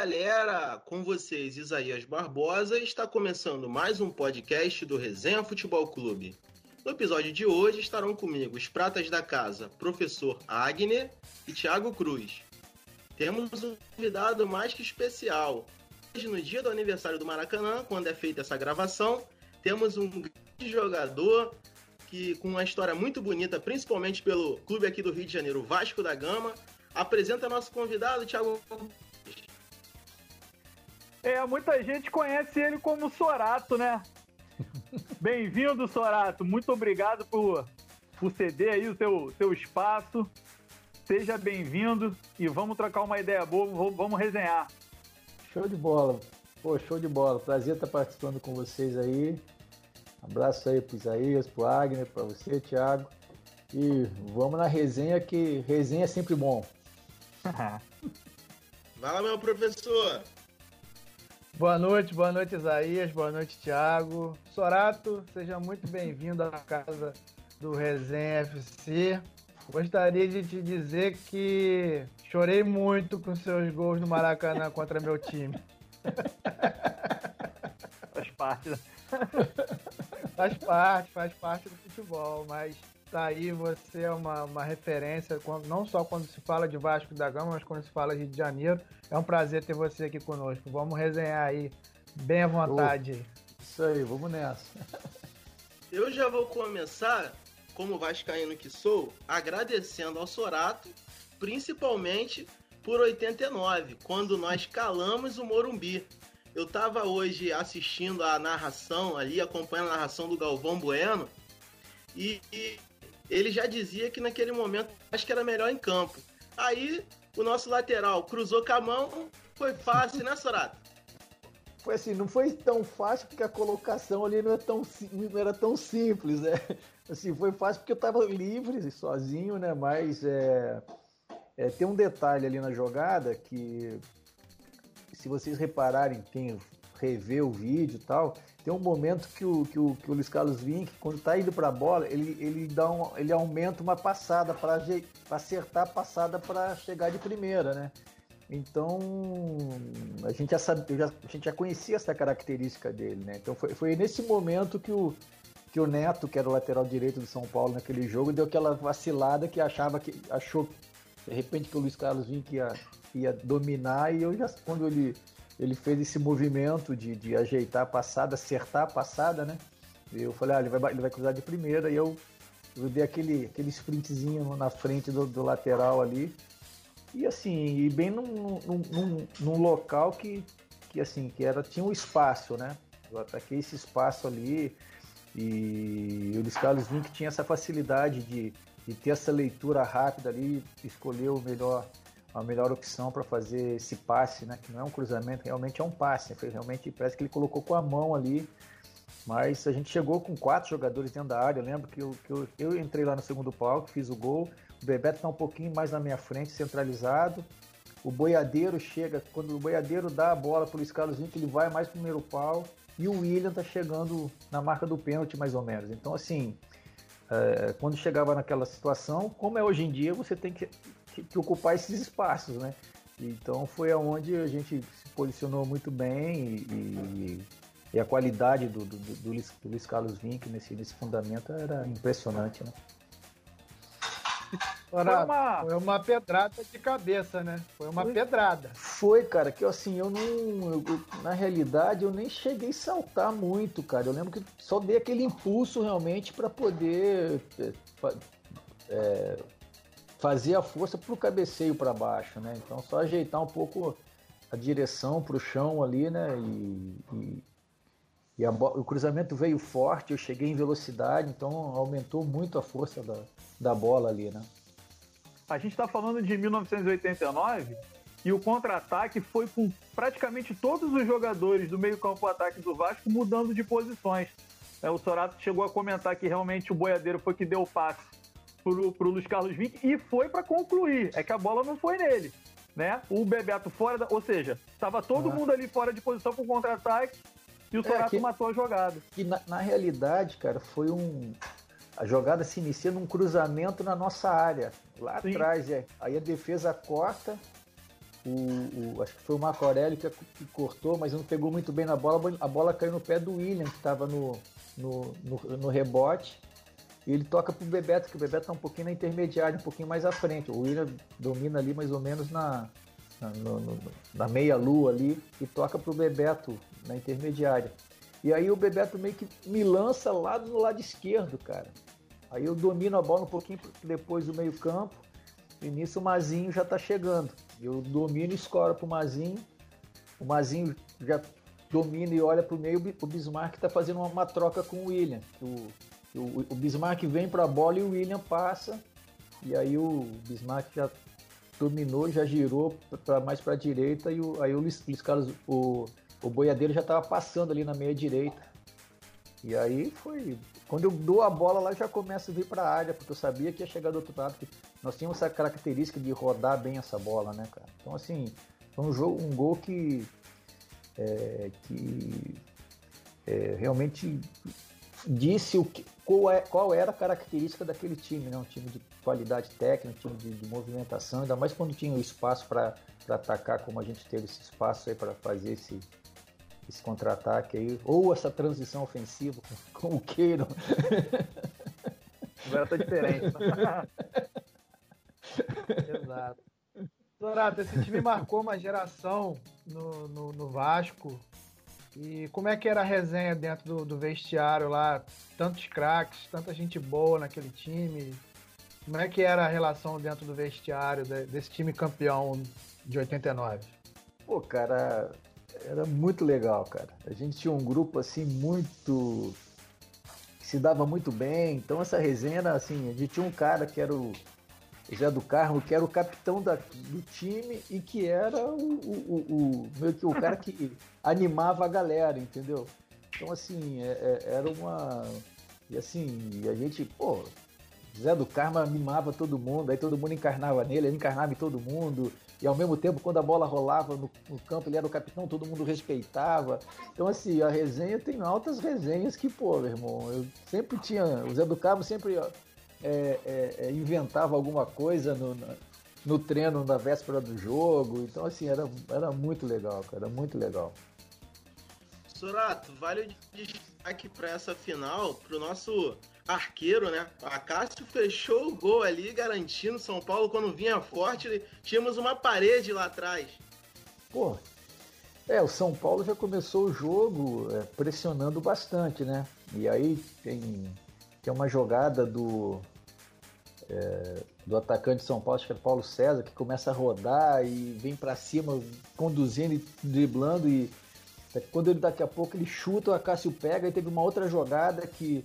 galera, com vocês Isaías Barbosa está começando mais um podcast do Resenha Futebol Clube. No episódio de hoje estarão comigo os pratas da casa, professor Agner e Thiago Cruz. Temos um convidado mais que especial. Hoje, no dia do aniversário do Maracanã, quando é feita essa gravação, temos um grande jogador que com uma história muito bonita, principalmente pelo clube aqui do Rio de Janeiro, Vasco da Gama. Apresenta nosso convidado, Thiago é, muita gente conhece ele como Sorato, né? Bem-vindo, Sorato. Muito obrigado por, por ceder aí o teu, teu espaço. Seja bem-vindo e vamos trocar uma ideia boa, vamos resenhar. Show de bola. Pô, show de bola. Prazer estar participando com vocês aí. Abraço aí pro Isaías, pro Agner, para você, Thiago. E vamos na resenha, que resenha é sempre bom. Vai lá, meu professor. Boa noite, boa noite, Isaías, boa noite, Thiago. Sorato, seja muito bem-vindo à casa do Resenha FC. Gostaria de te dizer que chorei muito com seus gols no Maracanã contra meu time. Faz parte. Né? faz parte, faz parte do futebol, mas tá aí, você é uma, uma referência, não só quando se fala de Vasco da Gama, mas quando se fala de Rio de Janeiro. É um prazer ter você aqui conosco. Vamos resenhar aí, bem à vontade. Oh, isso aí, vamos nessa. Eu já vou começar, como vascaíno que sou, agradecendo ao Sorato, principalmente por 89, quando nós calamos o Morumbi. Eu estava hoje assistindo a narração ali, acompanhando a narração do Galvão Bueno, e, e ele já dizia que naquele momento acho que era melhor em campo. Aí o nosso lateral cruzou com a mão, foi fácil, né, Sorato? Foi assim, não foi tão fácil porque a colocação ali não, é tão, não era tão simples, né? Assim, foi fácil porque eu estava livre, sozinho, né? Mas é, é, tem um detalhe ali na jogada que, se vocês repararem, quem rever o vídeo e tal, tem um momento que o, que o, que o Luiz Carlos Vinck, quando está indo para a bola, ele, ele, dá um, ele aumenta uma passada para acertar a passada para chegar de primeira, né? Então, a gente já, sabe, já, a gente já conhecia essa característica dele, né? Então, foi, foi nesse momento que o, que o Neto, que era o lateral direito do São Paulo naquele jogo, deu aquela vacilada que achava que achou de repente que o Luiz Carlos Vinck ia, ia dominar e eu já quando ele ele fez esse movimento de, de ajeitar a passada, acertar a passada, né? E eu falei, ah, ele vai, ele vai cruzar de primeira, e eu, eu dei aquele, aquele sprintzinho na frente do, do lateral ali. E assim, e bem num, num, num, num, local que, que assim, que era, tinha um espaço, né? Eu ataquei esse espaço ali e o Luiz Carlos tinha essa facilidade de, de ter essa leitura rápida ali, escolher o melhor a melhor opção para fazer esse passe, né? Que não é um cruzamento, realmente é um passe. Foi realmente parece que ele colocou com a mão ali. Mas a gente chegou com quatro jogadores dentro da área. Eu lembro que eu, que eu, eu entrei lá no segundo palco, fiz o gol. O Bebeto está um pouquinho mais na minha frente, centralizado. O boiadeiro chega, quando o boiadeiro dá a bola para o Luiz que ele vai mais pro primeiro pau. E o William tá chegando na marca do pênalti, mais ou menos. Então, assim, é, quando chegava naquela situação, como é hoje em dia, você tem que que, que ocupar esses espaços, né? Então foi aonde a gente se posicionou muito bem e, e, e a qualidade do, do, do, do, Luiz, do Luiz Carlos Vinck nesse, nesse fundamento era impressionante, né? Foi uma... foi uma pedrada de cabeça, né? Foi uma foi, pedrada. Foi, cara, que assim, eu não. Eu, na realidade, eu nem cheguei a saltar muito, cara. Eu lembro que só dei aquele impulso realmente para poder é, é fazia força para o cabeceio para baixo, né? Então só ajeitar um pouco a direção para o chão ali, né? E, e, e a, o cruzamento veio forte, eu cheguei em velocidade, então aumentou muito a força da, da bola ali, né? A gente está falando de 1989 e o contra-ataque foi com praticamente todos os jogadores do meio-campo ataque do Vasco mudando de posições. É, o Sorato chegou a comentar que realmente o boiadeiro foi que deu o passe pro, pro Luiz Carlos Vinck e foi para concluir. É que a bola não foi nele. Né? O Bebeto fora da. Ou seja, estava todo uhum. mundo ali fora de posição com contra-ataque e o Sorato é, que, matou a jogada. Que na, na, realidade, cara, foi um. A jogada se inicia num cruzamento na nossa área, lá Sim. atrás. É. Aí a defesa corta o, o, acho que foi o Marco Aurélio que, que, cortou, mas não pegou muito bem na bola. A bola caiu no pé do William, que estava no, no, no, no, rebote. E ele toca pro Bebeto, que o Bebeto está um pouquinho na intermediária, um pouquinho mais à frente. O William domina ali mais ou menos na, na, no, na meia lua ali e toca pro Bebeto na intermediária. E aí o Bebeto meio que me lança lá no lado esquerdo, cara. Aí eu domino a bola um pouquinho depois do meio campo. E nisso o Mazinho já tá chegando. Eu domino e escoro pro Mazinho. O Mazinho já domina e olha pro meio. O Bismarck tá fazendo uma, uma troca com o William. O, o, o Bismarck vem pra bola e o William passa. E aí o Bismarck já dominou, já girou pra, mais para a direita. E o, aí o Luiz, Luiz Carlos, o, o boiadeiro já estava passando ali na meia direita. E aí foi. Quando eu dou a bola lá, já começo a vir para a área, porque eu sabia que ia chegar do outro lado. Nós tínhamos essa característica de rodar bem essa bola, né, cara? Então, assim, foi um, jogo, um gol que, é, que é, realmente disse o que, qual, é, qual era a característica daquele time, né? Um time de qualidade técnica, um time de, de movimentação, ainda mais quando tinha o espaço para atacar, como a gente teve esse espaço aí para fazer esse, esse contra-ataque aí, ou essa transição ofensiva, como queiram. Agora tá diferente. Exato. Dorato, esse time marcou uma geração no, no, no, Vasco. E como é que era a resenha dentro do, do vestiário lá? Tantos craques, tanta gente boa naquele time. Como é que era a relação dentro do vestiário desse time campeão de 89? Pô, cara, era muito legal, cara. A gente tinha um grupo assim muito se dava muito bem. Então essa resenha era assim, a gente tinha um cara que era o Zé do Carmo, que era o capitão da, do time e que era o, o, o, meio que o cara que animava a galera, entendeu? Então, assim, é, é, era uma. E assim, a gente, pô, Zé do Carmo animava todo mundo, aí todo mundo encarnava nele, ele encarnava em todo mundo, e ao mesmo tempo, quando a bola rolava no, no campo, ele era o capitão, todo mundo respeitava. Então, assim, a resenha tem altas resenhas que, pô, meu irmão, eu sempre tinha. O Zé do Carmo sempre é, é, é, inventava alguma coisa no, no treino na véspera do jogo. Então, assim, era, era muito legal, cara, muito legal. Sorato, vale o destaque para essa final, para o nosso arqueiro, né? A Cássio fechou o gol ali, garantindo São Paulo quando vinha forte. Tínhamos uma parede lá atrás. Pô, é, o São Paulo já começou o jogo é, pressionando bastante, né? E aí tem, tem uma jogada do, é, do atacante de São Paulo, acho que é Paulo César, que começa a rodar e vem para cima, conduzindo e driblando. E quando ele daqui a pouco ele chuta, o Acácio pega. E teve uma outra jogada que,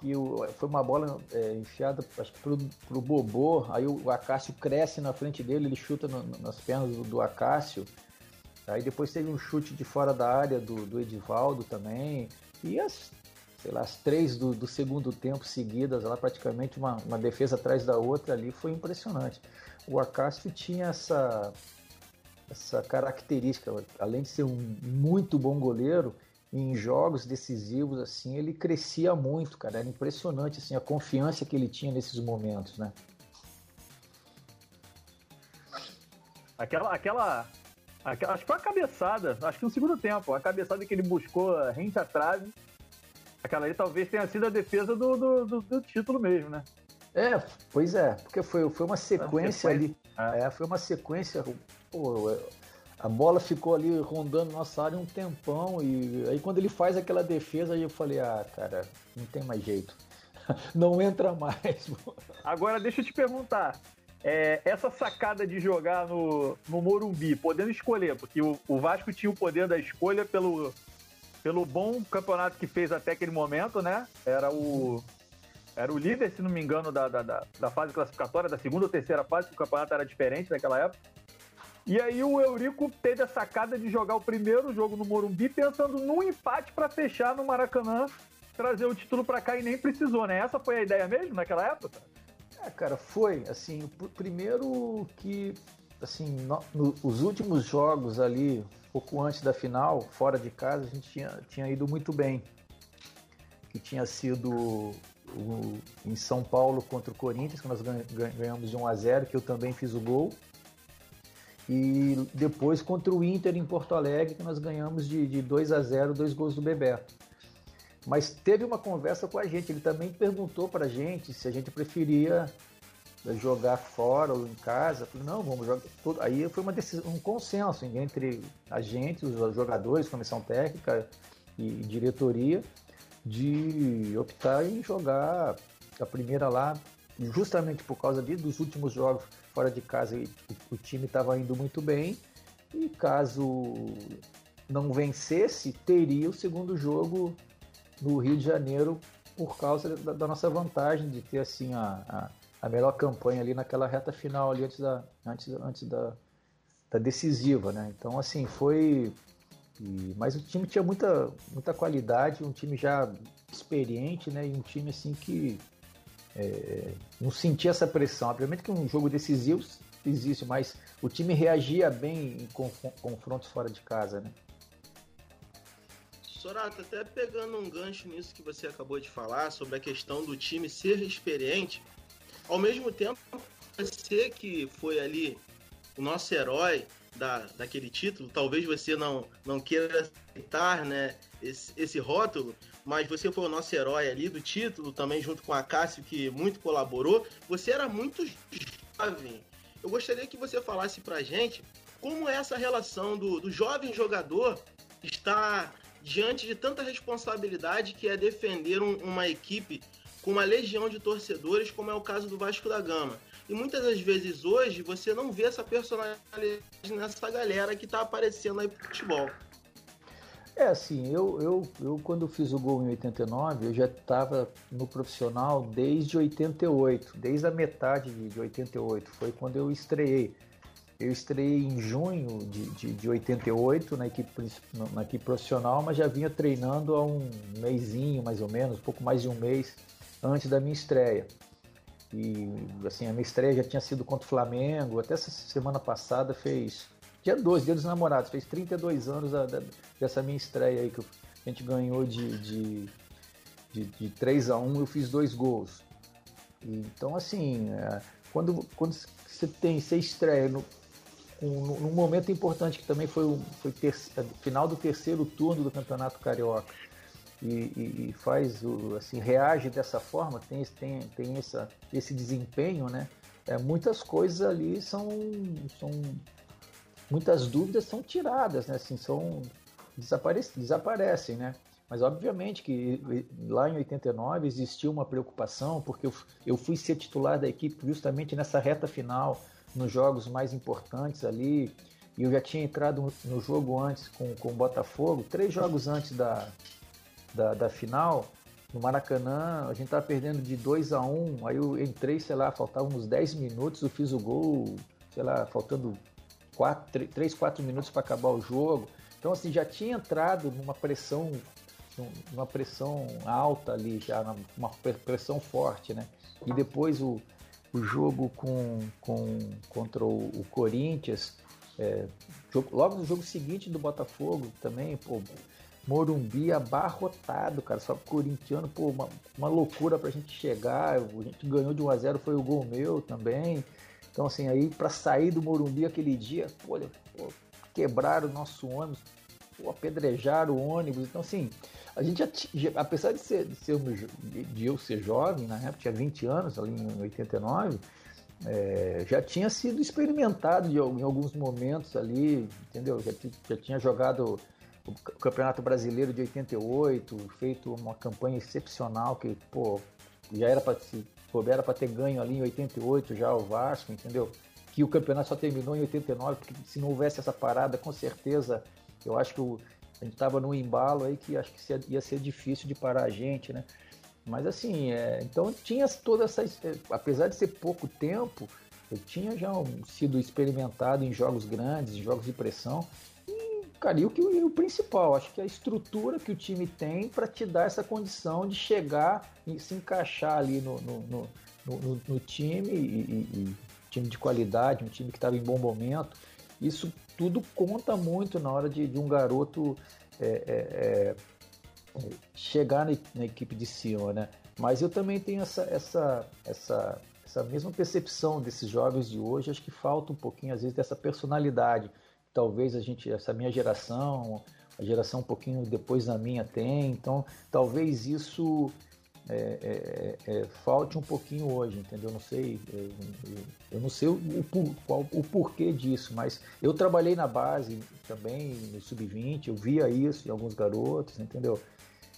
que foi uma bola é, enfiada acho que pro, pro Bobô. Aí o Acácio cresce na frente dele, ele chuta no, nas pernas do, do Acácio. Aí depois teve um chute de fora da área do, do Edivaldo também. E as sei lá, as três do, do segundo tempo seguidas, lá praticamente uma, uma defesa atrás da outra ali, foi impressionante. O Acácio tinha essa, essa característica, além de ser um muito bom goleiro, em jogos decisivos assim, ele crescia muito, cara, era impressionante assim a confiança que ele tinha nesses momentos, né? Aquela, aquela, aquela acho que foi a cabeçada, acho que no segundo tempo, a cabeçada que ele buscou rente à trave, Aquela ali talvez tenha sido a defesa do, do, do, do título mesmo, né? É, pois é, porque foi, foi uma sequência, ali. É. é, foi uma sequência. Pô, a bola ficou ali rondando nossa área um tempão. E aí quando ele faz aquela defesa, aí eu falei, ah, cara, não tem mais jeito. Não entra mais. Agora deixa eu te perguntar. É, essa sacada de jogar no, no Morumbi, podendo escolher, porque o, o Vasco tinha o poder da escolha pelo, pelo bom campeonato que fez até aquele momento, né? Era o era o líder, se não me engano, da, da, da, fase classificatória, da segunda ou terceira fase, que o campeonato era diferente naquela época. E aí o Eurico teve a sacada de jogar o primeiro jogo no Morumbi, pensando num empate para fechar no Maracanã, trazer o título para cá e nem precisou, né? Essa foi a ideia mesmo naquela época? É, cara, foi. Assim, primeiro que, assim, no, no, os últimos jogos ali, pouco antes da final, fora de casa, a gente tinha, tinha ido muito bem. Que tinha sido o, em São Paulo contra o Corinthians, que nós ganhamos de 1 a 0 que eu também fiz o gol. e depois contra o Inter em Porto Alegre, que nós ganhamos de, de 2 a 0 dois gols do Bebeto. Mas teve uma conversa com a gente, ele também perguntou para a gente se a gente preferia jogar fora ou em casa. Falei, não, vamos jogar tudo. Aí foi uma decisão, um consenso entre a gente, os jogadores, comissão técnica e diretoria, de optar em jogar a primeira lá, justamente por causa de, dos últimos jogos fora de casa o time estava indo muito bem e caso não vencesse, teria o segundo jogo no Rio de Janeiro por causa da, da nossa vantagem de ter assim a, a, a, melhor campanha ali naquela reta final ali antes da, antes, antes da, da decisiva, né? Então assim foi e, mas o time tinha muita, muita qualidade, um time já experiente, né? E um time assim que é, não sentia essa pressão. Obviamente que um jogo decisivo existe, mas o time reagia bem em confrontos fora de casa, né? Sorato, até pegando um gancho nisso que você acabou de falar, sobre a questão do time ser experiente, ao mesmo tempo, você que foi ali o nosso herói da, daquele título, talvez você não, não queira aceitar né, esse, esse rótulo, mas você foi o nosso herói ali do título, também junto com a Cássio, que muito colaborou. Você era muito jovem. Eu gostaria que você falasse pra gente como é essa relação do, do jovem jogador estar diante de tanta responsabilidade que é defender um, uma equipe com uma legião de torcedores, como é o caso do Vasco da Gama. E muitas das vezes hoje você não vê essa personalidade nessa galera que está aparecendo aí pro futebol. É assim, eu, eu, eu quando fiz o gol em 89, eu já estava no profissional desde 88, desde a metade de 88, foi quando eu estreiei. Eu estreiei em junho de, de, de 88 na equipe, na equipe profissional, mas já vinha treinando há um mêsinho mais ou menos, pouco mais de um mês antes da minha estreia. E assim, a minha estreia já tinha sido contra o Flamengo, até essa semana passada fez Dia 12, Dia dos Namorados, fez 32 anos a, da, dessa minha estreia aí, que a gente ganhou de, de, de, de 3 a 1 eu fiz dois gols. E, então, assim, é, quando, quando você tem, você estreia no, um, num momento importante que também foi o foi ter, final do terceiro turno do Campeonato Carioca e, e, faz o, assim reage dessa forma tem tem, tem essa, esse desempenho né é, muitas coisas ali são são muitas dúvidas são tiradas, né? Assim, são desaparecem, desaparecem, né? Mas obviamente que lá em 89 existiu uma preocupação, porque eu, eu fui ser titular da equipe justamente nessa reta final, nos jogos mais importantes ali, e eu já tinha entrado no jogo antes com, com o Botafogo, três jogos antes da, da, da final, no Maracanã, a gente estava perdendo de 2 a 1 um, aí eu entrei, sei lá, faltavam uns 10 minutos, eu fiz o gol, sei lá, faltando quatro, 3, 4 minutos para acabar o jogo. Então, assim, já tinha entrado numa pressão, numa pressão alta ali, já uma pressão forte, né? E depois o, o jogo com, com, contra o, o Corinthians, é, jogo, logo no jogo seguinte do Botafogo também, pô, Morumbi abarrotado, cara, só corintiano, pô, uma, uma loucura pra gente chegar, a gente ganhou de 1 a 0 foi o gol meu também, então, assim, aí para sair do Morumbi aquele dia, pô, pô, quebraram o nosso ônibus, pô, apedrejaram o ônibus. Então, assim, a gente, já, apesar de, ser, de, ser, de eu ser jovem, na época tinha 20 anos, ali em 89, é, já tinha sido experimentado em alguns momentos ali, entendeu? Já, já tinha jogado o Campeonato Brasileiro de 88, feito uma campanha excepcional que, pô, já era para se era para ter ganho ali em 88 já o Vasco, entendeu? Que o campeonato só terminou em 89, porque se não houvesse essa parada, com certeza, eu acho que o, a gente estava num embalo aí que acho que ia ser difícil de parar a gente, né? Mas assim, é, então tinha toda essa. É, apesar de ser pouco tempo, eu tinha já sido experimentado em jogos grandes, em jogos de pressão, Cara, e o, que, o principal, acho que a estrutura que o time tem para te dar essa condição de chegar e se encaixar ali no, no, no, no, no time, e, e, time de qualidade, um time que estava em bom momento. Isso tudo conta muito na hora de, de um garoto é, é, é, chegar na, na, equipe de cima, né? Mas eu também tenho essa, essa, essa, essa mesma percepção desses jovens de hoje. Acho que falta um pouquinho, às vezes, dessa personalidade. Talvez a gente, essa minha geração, a geração um pouquinho depois da minha tem. Então, talvez isso é, é, é, falte um pouquinho hoje, entendeu? Eu não sei, eu, eu não sei o, o, qual, o porquê disso, mas eu trabalhei na base também, no sub-20, eu via isso em alguns garotos, entendeu?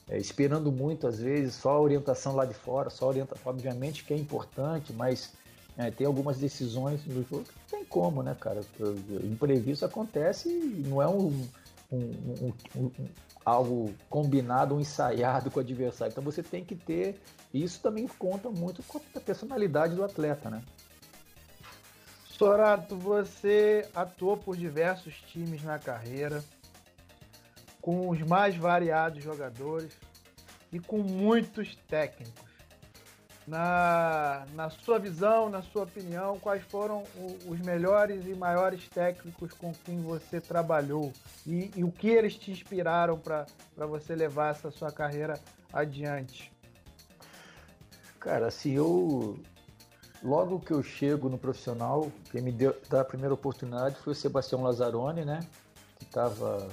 É, esperando muito, às vezes, só a orientação lá de fora, só orienta, obviamente que é importante, mas é, tem algumas decisões no jogo que não tem como, né, cara? Imprevisto acontece e não é um, um, um, algo combinado, um ensaiado com o adversário. Então você tem que ter. Isso também conta muito com a personalidade do atleta, né? Sorato, você atuou por diversos times na carreira com os mais variados jogadores e com muitos técnicos. Na, na sua visão, na sua opinião, quais foram os melhores e maiores técnicos com quem você trabalhou e, e o que eles te inspiraram para você levar essa sua carreira adiante? Cara, assim, eu. Logo que eu chego no profissional, quem me deu a primeira oportunidade foi o Sebastião Lazzaroni, né? Que estava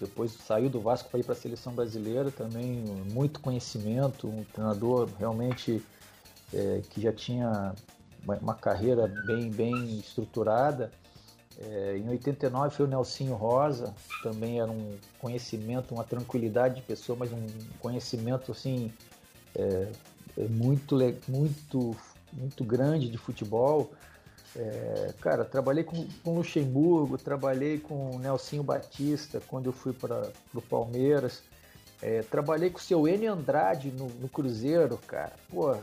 depois saiu do Vasco para ir para a seleção brasileira também, muito conhecimento, um treinador realmente é, que já tinha uma, carreira bem, bem estruturada. É, em 89 foi o Nelsinho Rosa, também era um conhecimento, uma tranquilidade de pessoa, mas um conhecimento assim é, é muito, muito, muito grande de futebol. É, cara, trabalhei com, com Luxemburgo, trabalhei com Nelsinho Batista quando eu fui para o Palmeiras. É, trabalhei com o seu N Andrade no, no, Cruzeiro, cara. Pô,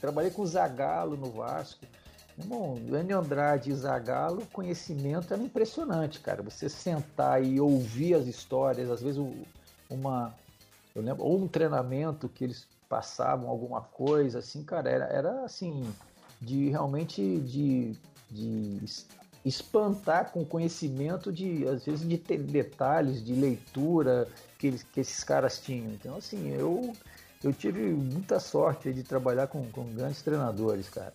trabalhei com o Zagallo no Vasco. Irmão, o N Andrade e Zagallo, conhecimento era impressionante, cara. Você sentar e ouvir as histórias, às vezes uma. Eu lembro, ou um treinamento que eles passavam alguma coisa, assim, cara, era, era assim, de realmente de de espantar com conhecimento de, às vezes, de detalhes, de leitura que, eles, que esses caras tinham. Então, assim, eu, eu tive muita sorte de trabalhar com, com grandes treinadores, cara.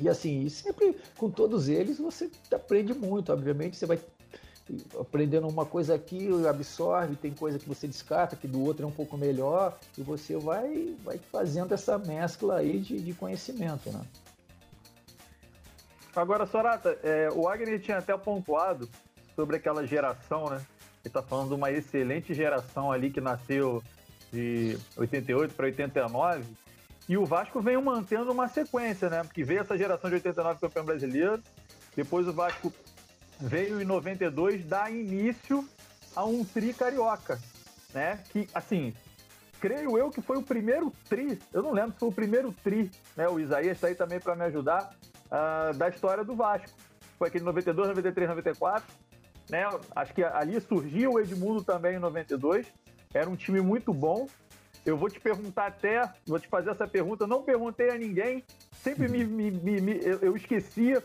E assim, sempre com todos eles você aprende muito. Obviamente, você vai aprendendo uma coisa aqui, absorve, tem coisa que você descarta, que do outro é um pouco melhor, e você vai, vai fazendo essa mescla aí de, de conhecimento, né? Agora, Sorata, é, o Agner tinha até pontuado sobre aquela geração, né? Ele tá falando de uma excelente geração ali que nasceu de 88 para 89. E o Vasco vem mantendo uma sequência, né? Porque veio essa geração de 89 campeão brasileiro, depois o Vasco veio em 92 dar início a um tri carioca, né? Que, assim, creio eu que foi o primeiro tri, eu não lembro se foi o primeiro tri, né? O Isaías está aí também para me ajudar, uh, da história do Vasco. Foi aquele 92, 93, 94. Né? Acho que ali surgiu o Edmundo também em 92. Era um time muito bom. Eu vou te perguntar até, vou te fazer essa pergunta. Não perguntei a ninguém, sempre me, me, me, me eu, eu esquecia.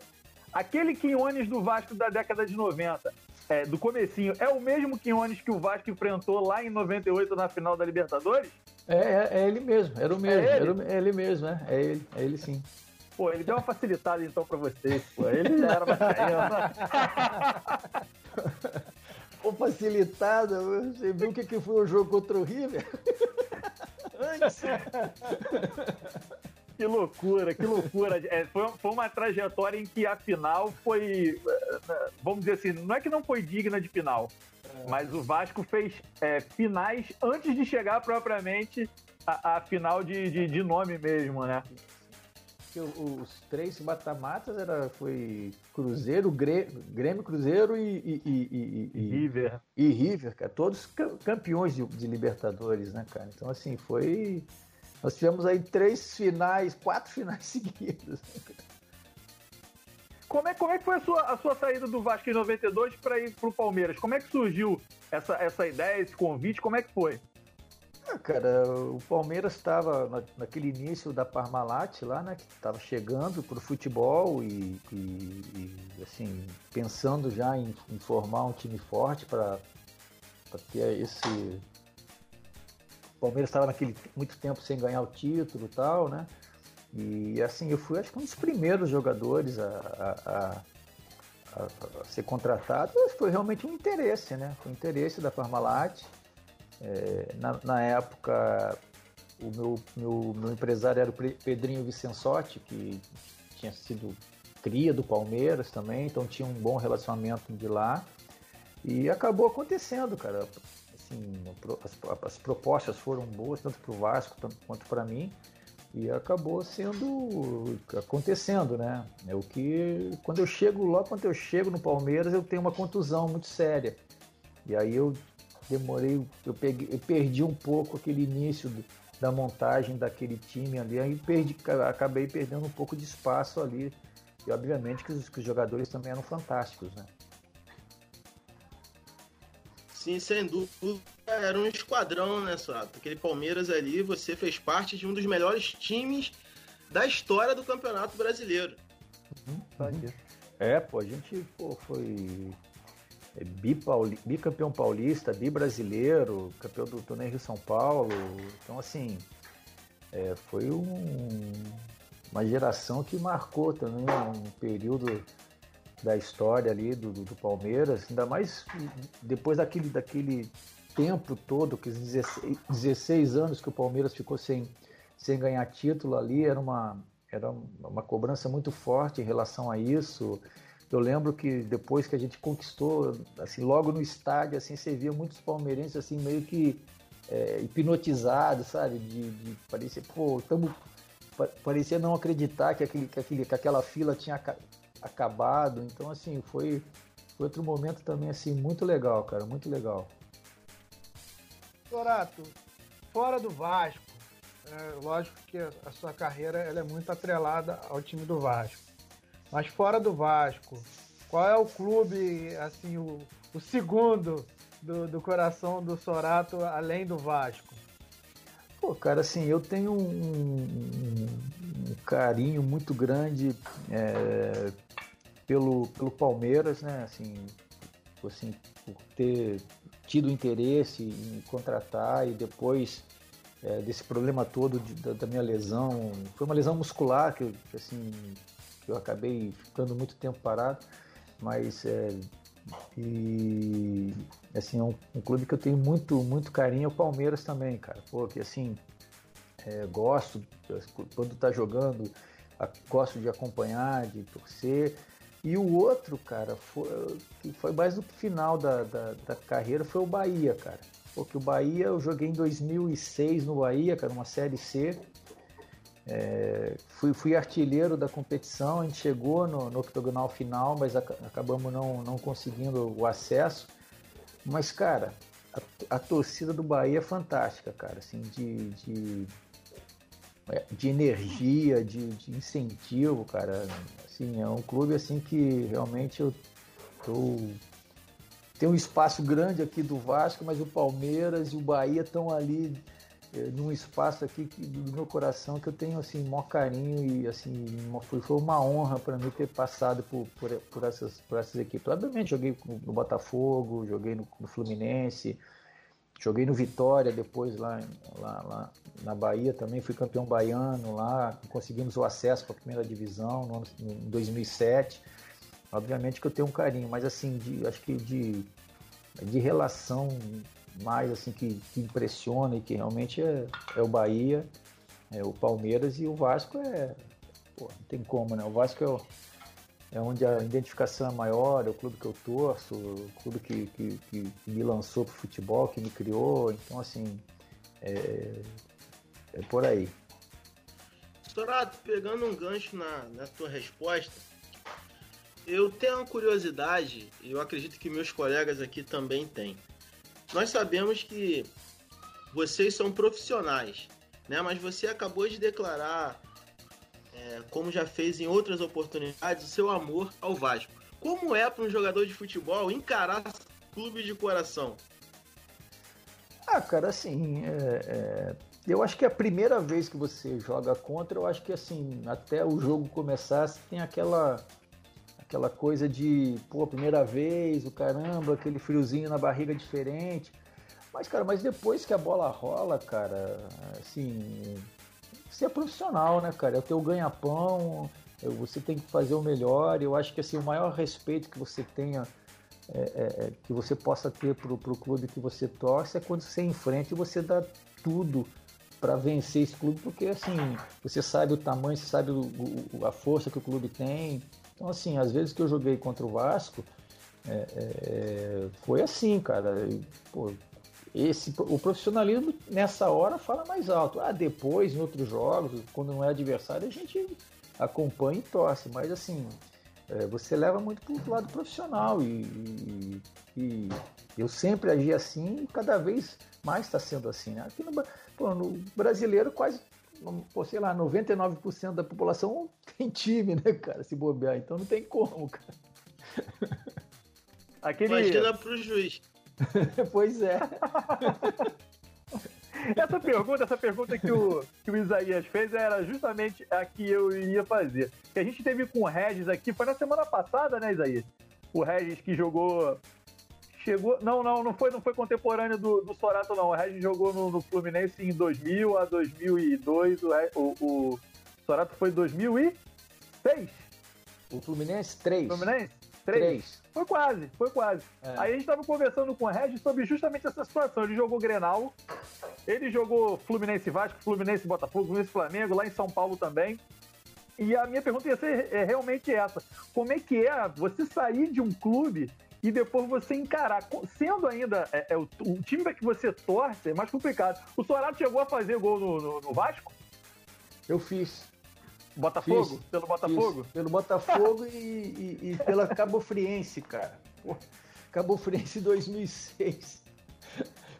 Aquele Quinones do Vasco da década de 90, é, do comecinho, é o mesmo Quinones que o Vasco enfrentou lá em 98 na final da Libertadores? É, é, é ele mesmo, era o mesmo, é ele? Era, é ele mesmo, é, é ele, é ele sim. Pô, ele deu uma facilitada então pra vocês, pô. Ele já era bacana. Pô, facilitada? Você viu o que, que foi o jogo contra o River? Antes. Que loucura, que loucura. É, foi, foi uma trajetória em que a final foi. Vamos dizer assim, não é que não foi digna de final, é. mas o Vasco fez é, finais antes de chegar propriamente a, a final de, de, de nome mesmo, né? Os três mata-matas era, foi Cruzeiro, Grêmio, Cruzeiro e, e, e, e, River. E River, cara. Todos campeões de, de, Libertadores, né, cara? Então, assim, foi. Nós tivemos aí três finais, quatro finais seguidos. Como é, como é que foi a sua, a sua saída do Vasco em 92 para ir para o Palmeiras? Como é que surgiu essa, essa ideia, esse convite? Como é que foi? Ah, cara, o Palmeiras estava na, naquele início da Parmalat lá, né? Que estava chegando para o futebol e, e, e, assim, pensando já em, em formar um time forte para ter esse. O Palmeiras estava naquele muito tempo sem ganhar o título e tal, né? E assim, eu fui acho que um dos primeiros jogadores a, a, a, a ser contratado. Foi realmente um interesse, né? Foi um interesse da Parmalat. É, na, na, época, o meu, meu, meu empresário era o Pedrinho Vicensotti, que tinha sido cria do Palmeiras também, então tinha um bom relacionamento de lá. E acabou acontecendo, cara. Assim, as, as propostas foram boas, tanto para o Vasco quanto para mim. E acabou sendo acontecendo, né? É o que quando eu chego logo quando eu chego no Palmeiras eu tenho uma contusão muito séria. E aí eu demorei, eu, peguei, eu perdi um pouco aquele início do, da montagem daquele time ali, aí perdi, acabei perdendo um pouco de espaço ali. E obviamente que os, que os jogadores também eram fantásticos, né? Sim, sem dúvida. Era um esquadrão, né, Sorato? Aquele Palmeiras ali, você fez parte de um dos melhores times da história do Campeonato Brasileiro. Uhum, uhum. É, pô, a gente pô, foi bipauli, bicampeão paulista, bi-brasileiro, campeão do torneio Rio São Paulo. Então, assim, é, foi um, uma geração que marcou também um período da história ali do, do, do, Palmeiras, ainda mais depois daquele, daquele tempo todo, que 16, 16 anos que o Palmeiras ficou sem, sem ganhar título ali, era uma, era uma cobrança muito forte em relação a isso. Eu lembro que depois que a gente conquistou, assim, logo no estádio, assim, você via muitos palmeirenses assim meio que é, hipnotizados, sabe? De, de parecer, pô, estamos parecia não acreditar que, aquele, que, aquele, que aquela fila tinha acabado. Então, assim, foi, foi outro momento também, assim, muito legal, cara, muito legal. Dorato, fora do Vasco, é, lógico que a sua carreira ela é muito atrelada ao time do Vasco. Mas fora do Vasco, qual é o clube, assim, o, o segundo do, do coração do Sorato, além do Vasco? Pô, cara, assim, eu tenho um, um, um carinho muito grande é, pelo, pelo Palmeiras, né? Assim, assim, por ter tido interesse em contratar e depois é, desse problema todo de, da, da, minha lesão, foi uma lesão muscular que, assim, eu acabei ficando muito tempo parado, mas é, e assim, é um, um, clube que eu tenho muito, muito carinho é o Palmeiras também, cara. Porque assim, é, gosto, quando tá jogando, gosto de acompanhar, de torcer. E o outro, cara, foi, que foi mais no final da, da, da, carreira, foi o Bahia, cara. Porque o Bahia, eu joguei em 2006 no Bahia, cara, uma Série C. É, fui, fui, artilheiro da competição, a gente chegou no, no octogonal final, mas acabamos não, não conseguindo o acesso. Mas, cara, a, a, torcida do Bahia é fantástica, cara, assim, de, de, é, de energia, de, de, incentivo, cara. Assim, é um clube assim que realmente eu, eu tem um espaço grande aqui do Vasco, mas o Palmeiras e o Bahia estão ali num espaço aqui que, do meu coração que eu tenho assim maior carinho e assim uma, foi, foi uma honra para mim ter passado por, por, por, essas por essas equipes. Obviamente joguei no Botafogo, joguei no, no Fluminense, joguei no Vitória depois lá, lá, lá, na Bahia também fui campeão baiano lá, conseguimos o acesso para a primeira divisão no ano, em 2007. Obviamente que eu tenho um carinho, mas assim de, acho que de de relação mais assim que, que impressiona e que realmente é, é o Bahia, é o Palmeiras e o Vasco é. Pô, não tem como, né? O Vasco é, o, é onde a identificação é maior, é o clube que eu torço, o clube que, que, que me lançou pro futebol, que me criou. Então, assim, é, é por aí. Estourado, pegando um gancho na, na tua resposta, eu tenho uma curiosidade, e eu acredito que meus colegas aqui também têm. Nós sabemos que vocês são profissionais, né? Mas você acabou de declarar, é, como já fez em outras oportunidades, o seu amor ao Vasco. Como é para um jogador de futebol encarar clube de coração? Ah, cara, assim, é, é, eu acho que a primeira vez que você joga contra, eu acho que assim, até o jogo começar, você tem aquela aquela coisa de, pô, primeira vez, o caramba, aquele friozinho na barriga diferente. Mas, cara, mas depois que a bola rola, cara, assim, você é profissional, né, cara? É o teu ganha-pão, é, você tem que fazer o melhor. Eu acho que assim, o maior respeito que você tenha, é, é, é que você possa ter pro, pro clube que você torce é quando você enfrenta e você dá tudo para vencer esse clube, porque assim, você sabe o tamanho, você sabe o, o, a força que o clube tem. Então, assim, às vezes que eu joguei contra o Vasco, é, é, foi assim, cara. Pô, esse, o profissionalismo nessa hora fala mais alto. Ah, depois, em outros jogos, quando não é adversário, a gente acompanha e torce. Mas assim, é, você leva muito para o lado profissional. E, e, e, eu sempre agi assim e cada vez mais está sendo assim. Né? Aqui no, pô, no brasileiro, quase, pô, sei lá, 99% da população tem time, né, cara? Se bobear. Então não tem como, cara. Aquele... Imagina pro juiz. pois é. Essa pergunta, essa pergunta que o, que o Isaías fez era justamente a que eu iria fazer. Que a gente teve com o Regis aqui, foi na semana passada, né, Isaías? O Regis que jogou. Chegou. Não, não, não foi, não foi contemporâneo do, do Sorato, não. O Regis jogou no, no Fluminense em 2000 a 2002. O, o, o Sorato foi em 2006. O Fluminense, 3. Fluminense? 3. 3. Foi quase, foi quase. É. Aí a gente estava conversando com o Regis sobre justamente essa situação. Ele jogou Grenal, ele jogou Fluminense Vasco, Fluminense Botafogo, Fluminense Flamengo, lá em São Paulo também. E a minha pergunta ia ser é, realmente essa: como é que é você sair de um clube e depois você encarar, sendo ainda é, é o, o, time que você torce, é mais complicado. O Sorato chegou a fazer gol no, no, no Vasco? Eu fiz. Botafogo? Fiz, pelo Botafogo? Fiz, pelo Botafogo e, e, e, pela Cabo Friense, cara. Pô, Cabo Friense 2006.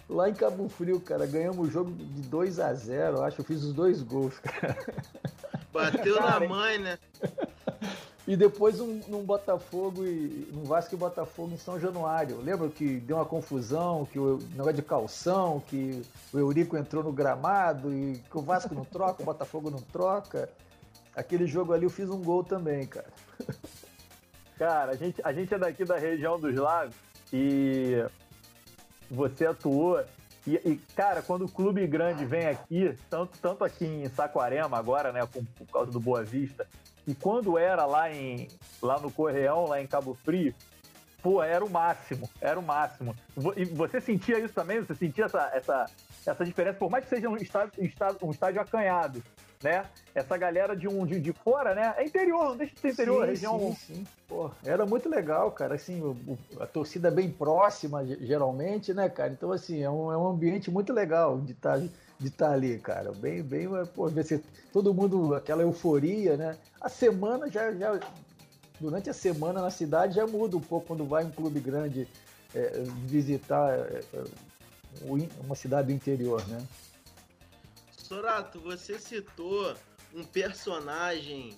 Lá em Cabo Frio, cara, ganhamos o jogo de 2 a 0 acho. Eu fiz os dois gols, cara. Bateu cara, na mãe, né? E depois um, num Botafogo e um Vasco e Botafogo em São Januário. Lembra que deu uma confusão, que o negócio de calção, que o Eurico entrou no gramado e que o Vasco não troca, o Botafogo não troca. Aquele jogo ali eu fiz um gol também, cara. Cara, a gente, a gente é daqui da região dos lagos e você atuou. E, e, cara, quando o clube grande vem aqui, tanto, tanto aqui em Saquarema agora, né, por, por causa do Boa Vista, e quando era lá, em, lá no Correão, lá em Cabo Frio, pô, era o máximo, era o máximo. E você sentia isso também? Você sentia essa, essa, essa diferença, por mais que seja um estádio, um estádio, acanhado, né? Essa galera de um de, de fora, né? É interior, não deixa de ser interior, sim, região. Sim, sim. Pô, era muito legal, cara. Assim, o, a torcida bem próxima, geralmente, né, cara? Então, assim, é um, é um ambiente muito legal de estar. Tá, de estar tá ali, cara. Bem, bem, pô, ver se todo mundo, aquela euforia, né? A semana já, já, durante a semana na cidade já muda um pouco quando vai um clube grande é, visitar é, é uma cidade do interior, né? Sorato, você citou um personagem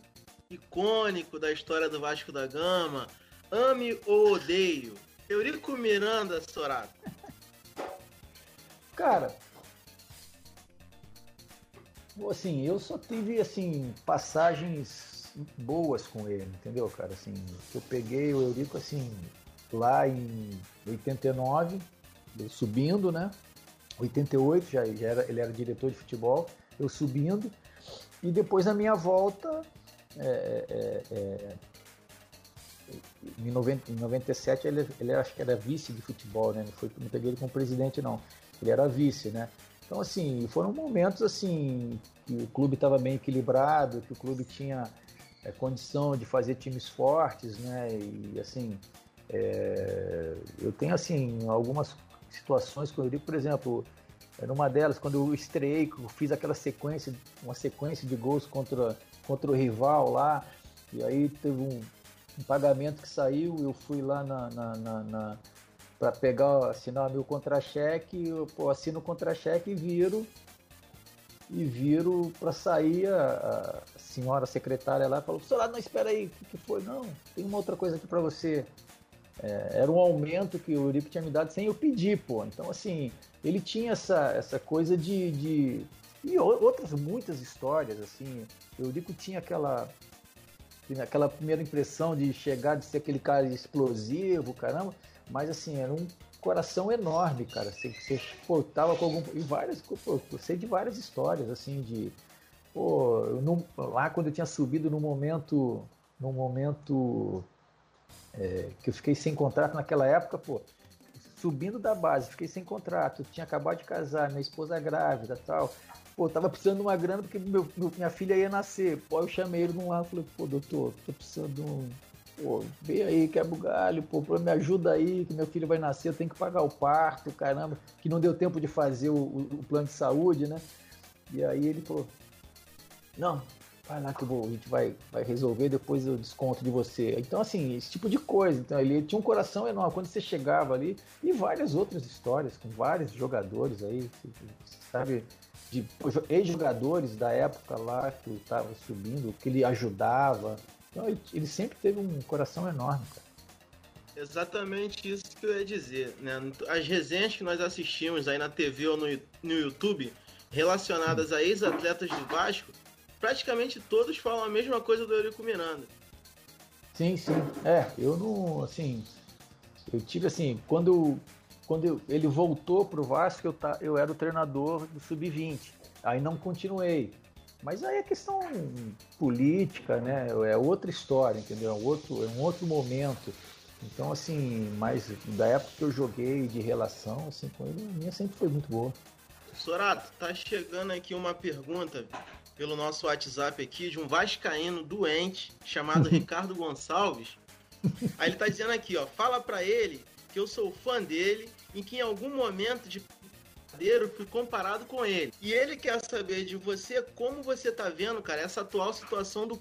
icônico da história do Vasco da Gama. Ame ou odeio? Eurico Miranda, Sorato. Cara, assim, eu só tive assim passagens boas com ele, entendeu, cara? Assim, eu peguei o Eurico assim lá em 89, subindo, né? 88, já, já era, ele era diretor de futebol, eu subindo, e depois na minha volta, é, é, é, em, 90, em 97 ele, ele acho que era vice de futebol, né? Não, foi, não peguei ele como presidente, não. Ele era vice, né? Então, assim, foram momentos assim que o clube estava bem equilibrado, que o clube tinha é, condição de fazer times fortes, né? E assim, é, eu tenho assim algumas situações que eu por exemplo, numa delas, quando eu estreiei, eu fiz aquela sequência, uma sequência de gols contra, contra o rival lá, e aí teve um, um pagamento que saiu, eu fui lá na, na, na, na para pegar, assinar meu contra-cheque, eu pô, assino o contra-cheque e viro e viro para sair a, a, senhora secretária lá falou, senhor, não espera aí, o que, que foi? Não, tem uma outra coisa aqui para você. É, era um aumento que o Eurico tinha me dado sem eu pedir, pô. Então, assim, ele tinha essa, essa coisa de, de. E outras muitas histórias, assim. O Eurico tinha aquela. Aquela primeira impressão de chegar, de ser aquele cara explosivo, caramba. Mas, assim, era um coração enorme, cara. Você, você tava com algum. E várias. Pô, eu sei de várias histórias, assim, de. Pô, não, lá quando eu tinha subido no momento, no momento é, que eu fiquei sem contrato naquela época, pô, subindo da base, fiquei sem contrato, tinha acabado de casar, minha esposa grávida tal. Pô, tava precisando de uma grana porque meu, minha filha ia nascer. Pô, eu chamei ele num lado e falei, pô, doutor, tô precisando de um. Pô, vem aí, quebra o galho, pô, me ajuda aí, que meu filho vai nascer, eu tenho que pagar o parto, caramba, que não deu tempo de fazer o, o, plano de saúde, né? E aí ele falou, não, vai lá que vou, a gente vai, vai resolver, depois eu desconto de você. Então, assim, esse tipo de coisa. Então, ele tinha um coração enorme. Quando você chegava ali, e várias outras histórias, com vários jogadores aí, sabe, de ex-jogadores da época lá que estava subindo, que ele ajudava. Então, ele, sempre teve um coração enorme, cara. Exatamente isso que eu ia dizer, né? As resenhas que nós assistimos aí na TV ou no, no YouTube relacionadas a ex-atletas do Vasco praticamente todos falam a mesma coisa do Eurico Miranda. Sim, sim. É, eu não, assim, eu tive assim, quando, quando ele voltou pro Vasco, eu, tá, eu era o treinador do Sub-20. Aí não continuei. Mas aí é questão política, né? É outra história, entendeu? É um outro, é um outro momento. Então, assim, mas da época que eu joguei de relação, assim, com ele, a minha sempre foi muito boa. Sorato, tá chegando aqui uma pergunta pelo nosso WhatsApp aqui de um vascaíno doente chamado Ricardo Gonçalves. Aí ele tá dizendo aqui, ó, fala para ele que eu sou fã dele e que em algum momento de eu fui comparado com ele. E ele quer saber de você como você tá vendo, cara, essa atual situação do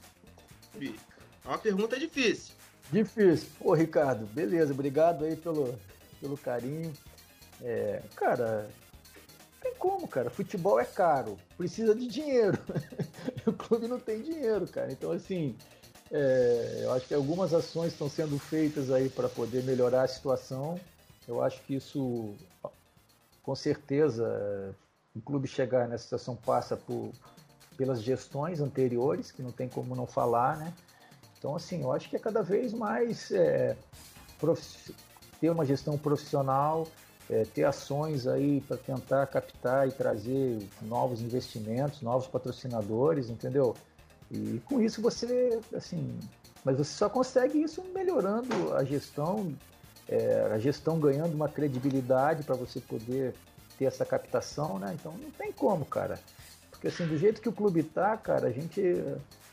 clube. É uma pergunta difícil. Difícil. Pô, Ricardo, beleza, obrigado aí pelo, pelo carinho. É, cara, tem como, cara. Futebol é caro, precisa de dinheiro. o clube não tem dinheiro, cara. Então, assim, é, eu acho que algumas ações estão sendo feitas aí para poder melhorar a situação. Eu acho que isso, com certeza, o clube chegar nessa situação passa por, pelas gestões anteriores, que não tem como não falar, né? Então, assim, eu acho que é cada vez mais é, ter uma gestão profissional, é, ter ações aí para tentar captar e trazer novos investimentos, novos patrocinadores, entendeu? E com isso você, assim, mas você só consegue isso melhorando a gestão, é, a gestão ganhando uma credibilidade para você poder ter essa captação, né? Então não tem como, cara. Porque assim, do jeito que o clube tá, cara, a gente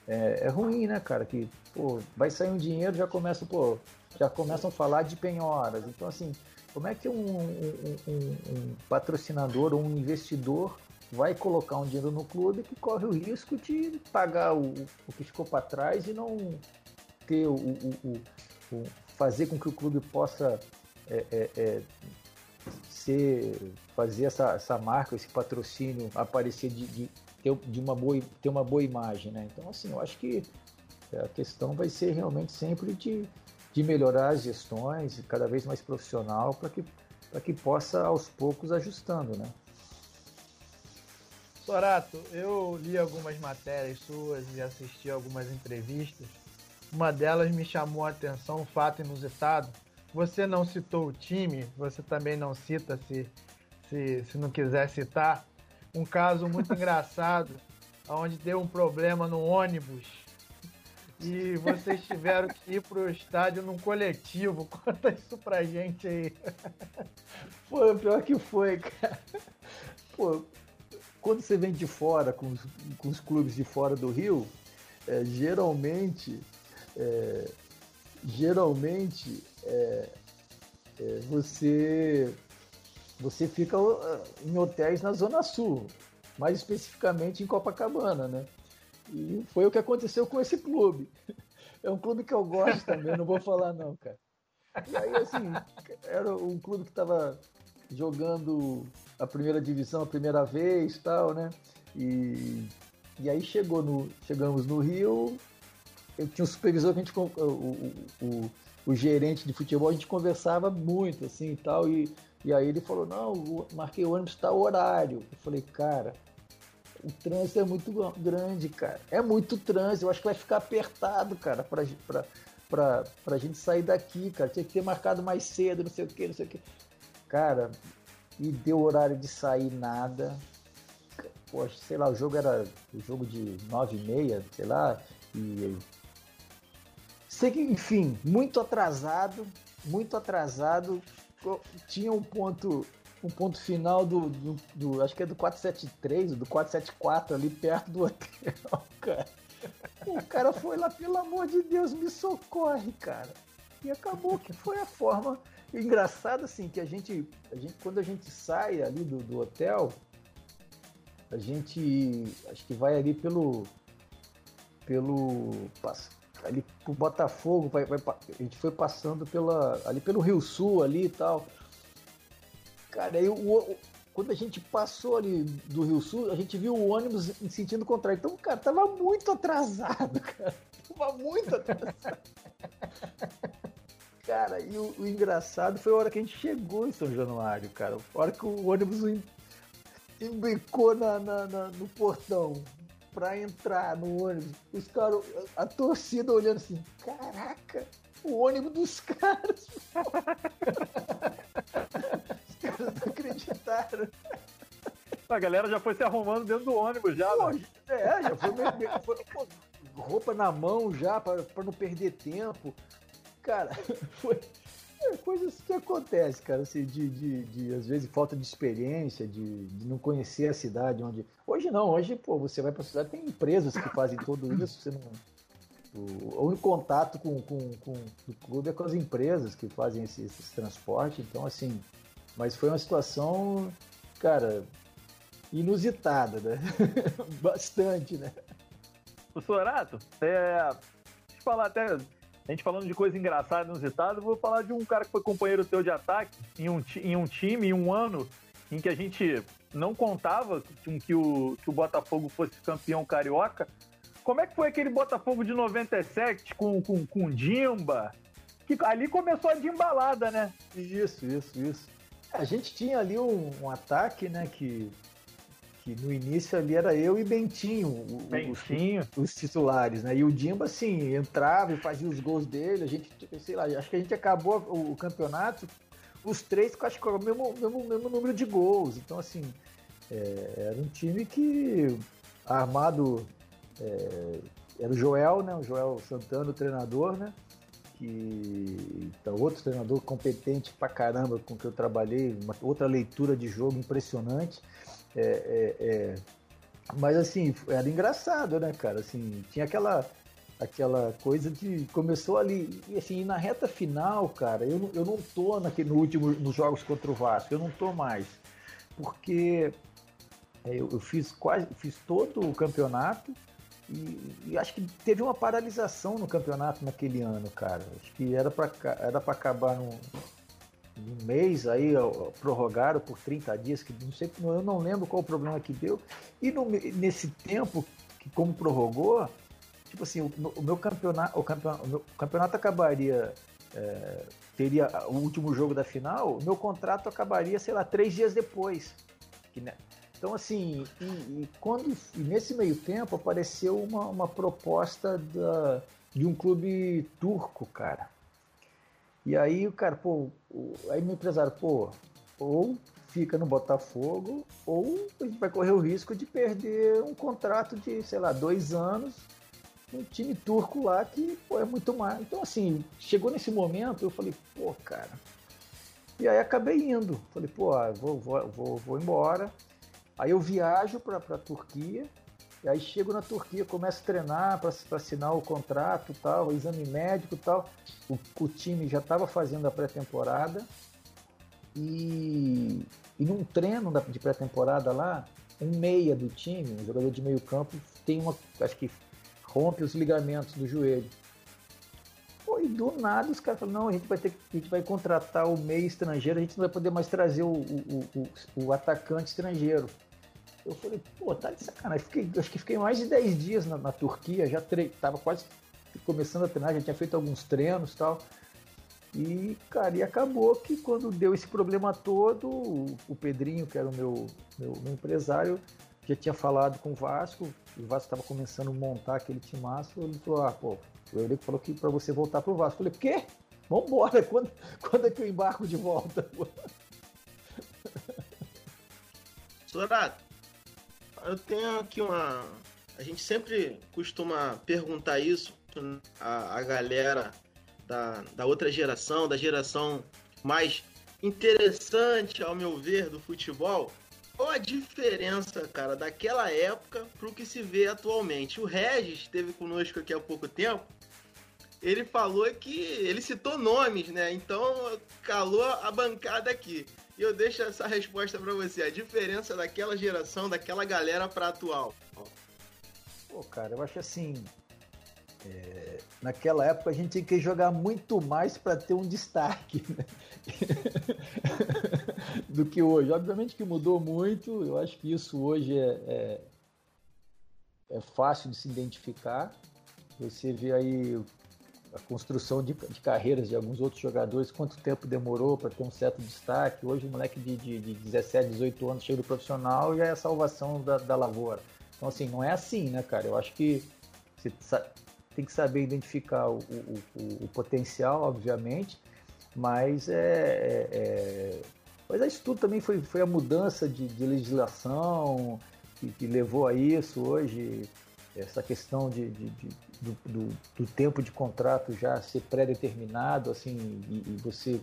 é, é ruim, né, cara? Que pô, vai sair um dinheiro, já começa, pô, já começam a falar de penhoras. Então assim, como é que um, um, um, um patrocinador ou um investidor vai colocar um dinheiro no clube que corre o risco de pagar o, o que ficou para trás e não ter o, o, o, fazer com que o clube possa é, é, é, ser fazer essa, essa marca, esse patrocínio aparecer de, de, de uma boa ter uma boa imagem, né? Então assim, eu acho que a questão vai ser realmente sempre de de melhorar as gestões, cada vez mais profissional, para que, que possa aos poucos ajustando, né? Sorato, eu li algumas matérias suas e assisti algumas entrevistas. Uma delas me chamou a atenção, um fato inusitado. Você não citou o time, você também não cita se, se, se não quiser citar. Um caso muito engraçado, onde deu um problema no ônibus e vocês tiveram que ir pro estádio num coletivo. Conta isso pra gente aí. Pô, pior que foi, cara. Pô, quando você vem de fora, com os, com os clubes de fora do Rio, é, geralmente, é, geralmente é, é você, você fica em hotéis na Zona Sul, mais especificamente em Copacabana, né? E foi o que aconteceu com esse clube. É um clube que eu gosto também, não vou falar não, cara. E aí, assim, era um clube que estava jogando a primeira divisão a primeira vez tal, né? E, e aí chegou no, chegamos no Rio, eu tinha um supervisor que a gente, o, o, o, o gerente de futebol, a gente conversava muito, assim, e tal, e, e aí ele falou, não, marquei o ônibus tal horário. Eu falei, cara, o trânsito é muito grande, cara. É muito trânsito. Eu acho que vai ficar apertado, cara, pra, pra, pra, pra gente sair daqui, cara. Tinha que ter marcado mais cedo, não sei o que, não sei o que. Cara, e deu horário de sair nada. poxa, sei lá, o jogo era o jogo de 9 e meia, sei lá, e sei que, enfim, muito atrasado, muito atrasado, tinha um ponto um ponto final do, do, do, acho que é do 473, do 474 ali perto do hotel, cara. O cara foi lá, pelo amor de Deus, me socorre, cara. E acabou que foi a forma engraçada assim que a gente, a gente quando a gente sai ali do, do hotel, a gente acho que vai ali pelo pelo ali pro Botafogo, vai, vai, a gente foi passando pela ali pelo Rio Sul ali e tal. Cara, aí o, o, quando a gente passou ali do Rio Sul, a gente viu o ônibus em sentido contrário. Então, cara, tava muito atrasado, cara. Tava muito atrasado. cara, e o, o, engraçado foi a hora que a gente chegou em São Januário, cara. A hora que o ônibus embicou na, na, na, no portão pra entrar no ônibus. Os caras, a torcida olhando assim, caraca, o ônibus dos caras. caras não acreditaram. A galera já foi se arrumando dentro do ônibus já, pô, né? É, já foi, meio, foi pô, roupa na mão já, para não perder tempo. Cara, foi é, coisas que acontecem, cara, assim, de, de, de, às vezes falta de experiência, de, de não conhecer a cidade onde. Hoje não, hoje, pô, você vai pra cidade, tem empresas que fazem tudo isso, você não. O, único contato com, com, com o clube é com as empresas que fazem esse, esse transporte, então assim, mas foi uma situação, cara, inusitada, né? Bastante, né? O Sorato, é, falar até, a gente falando de coisa engraçada, inusitada, vou falar de um cara que foi companheiro teu de ataque em um, em um time, em um ano, em que a gente não contava com que o, que o Botafogo fosse campeão carioca. Como é que foi aquele Botafogo de 97 com, com, com Dimba? Que ali começou a dimbalada, né? Isso, isso, isso. A gente tinha ali um, um ataque, né, que, que no início ali era eu e Bentinho, Bentinho. Os, os, titulares, né? E o Dimba, assim, entrava e fazia os gols dele, a gente, sei lá, acho que a gente acabou o, o campeonato, os três com, acho que o mesmo, mesmo, mesmo número de gols. Então, assim, é, era um time que armado é, era o Joel, né? O Joel Santana, o treinador, né? que então, outro treinador competente pra caramba com que eu trabalhei, uma, outra leitura de jogo impressionante. É, é, é, mas assim, era engraçado, né, cara? Assim, tinha aquela aquela coisa de começou ali e assim na reta final, cara, eu, eu não tô naquele, no último nos jogos contra o Vasco, eu não tô mais porque é, eu, eu fiz quase fiz todo o campeonato e, e, acho que teve uma paralisação no campeonato naquele ano, cara. Acho que era para era acabar num, num mês, aí prorrogaram por 30 dias, que não sei, eu não lembro qual o problema que deu. E no, nesse tempo, que como prorrogou, tipo assim, o, o meu campeonato, o campeonato, o meu campeonato acabaria. É, teria o último jogo da final, meu contrato acabaria, sei lá, três dias depois. Então, assim, e, e quando, e nesse meio tempo apareceu uma, uma proposta da, de um clube turco, cara. E aí o cara, pô, aí meu empresário, pô, ou fica no Botafogo, ou a gente vai correr o risco de perder um contrato de, sei lá, dois anos um time turco lá que pô, é muito mais. Então, assim, chegou nesse momento, eu falei, pô, cara. E aí acabei indo. Falei, pô, vou, vou, vou, vou embora. Aí eu viajo para a Turquia, aí chego na Turquia, começo a treinar para assinar o contrato tal, exame médico tal. O, o time já estava fazendo a pré-temporada e, e num treino de pré-temporada lá, um meia do time, um jogador de meio campo, tem uma, acho que rompe os ligamentos do joelho. Pô, e do nada os caras falam, não, a gente vai ter a gente vai contratar o meia estrangeiro, a gente não vai poder mais trazer o, o, o, o atacante estrangeiro. Eu falei, pô, tá de sacanagem. Fiquei, acho que fiquei mais de 10 dias na, na Turquia, já tre tava quase começando a treinar, já tinha feito alguns treinos e tal. E, cara, e acabou que quando deu esse problema todo, o, o Pedrinho, que era o meu, meu, meu, empresário, já tinha falado com o Vasco, o Vasco estava começando a montar aquele timaço, ele falou, ah, pô, o Eurico falou que para você voltar pro Vasco. Eu falei, quê? Vambora, quando, quando é que eu embarco de volta? Sorato, eu tenho aqui uma. A gente sempre costuma perguntar isso a, a galera da, da outra geração, da geração mais interessante, ao meu ver, do futebol. Qual a diferença, cara, daquela época para o que se vê atualmente? O Regis esteve conosco aqui há pouco tempo. Ele falou que ele citou nomes, né? Então calou a bancada aqui. E eu deixo essa resposta para você. A diferença daquela geração, daquela galera para atual. Pô, cara, eu acho assim. É, naquela época a gente tinha que jogar muito mais para ter um destaque né? do que hoje. Obviamente que mudou muito, eu acho que isso hoje é, é, é fácil de se identificar. Você vê aí a construção de, de, carreiras de alguns outros jogadores, quanto tempo demorou para ter um certo destaque. Hoje, o moleque de, de, de 17, 18 anos chega do profissional e é a salvação da, da lavoura. Então, assim, não é assim, né, cara? Eu acho que você tem que saber identificar o, o, o, o potencial, obviamente, mas é, é, é, mas isso tudo também foi, foi a mudança de, de legislação que, que, levou a isso hoje, essa questão de, de, de do, do, do, tempo de contrato já ser pré-determinado, assim, e, e, você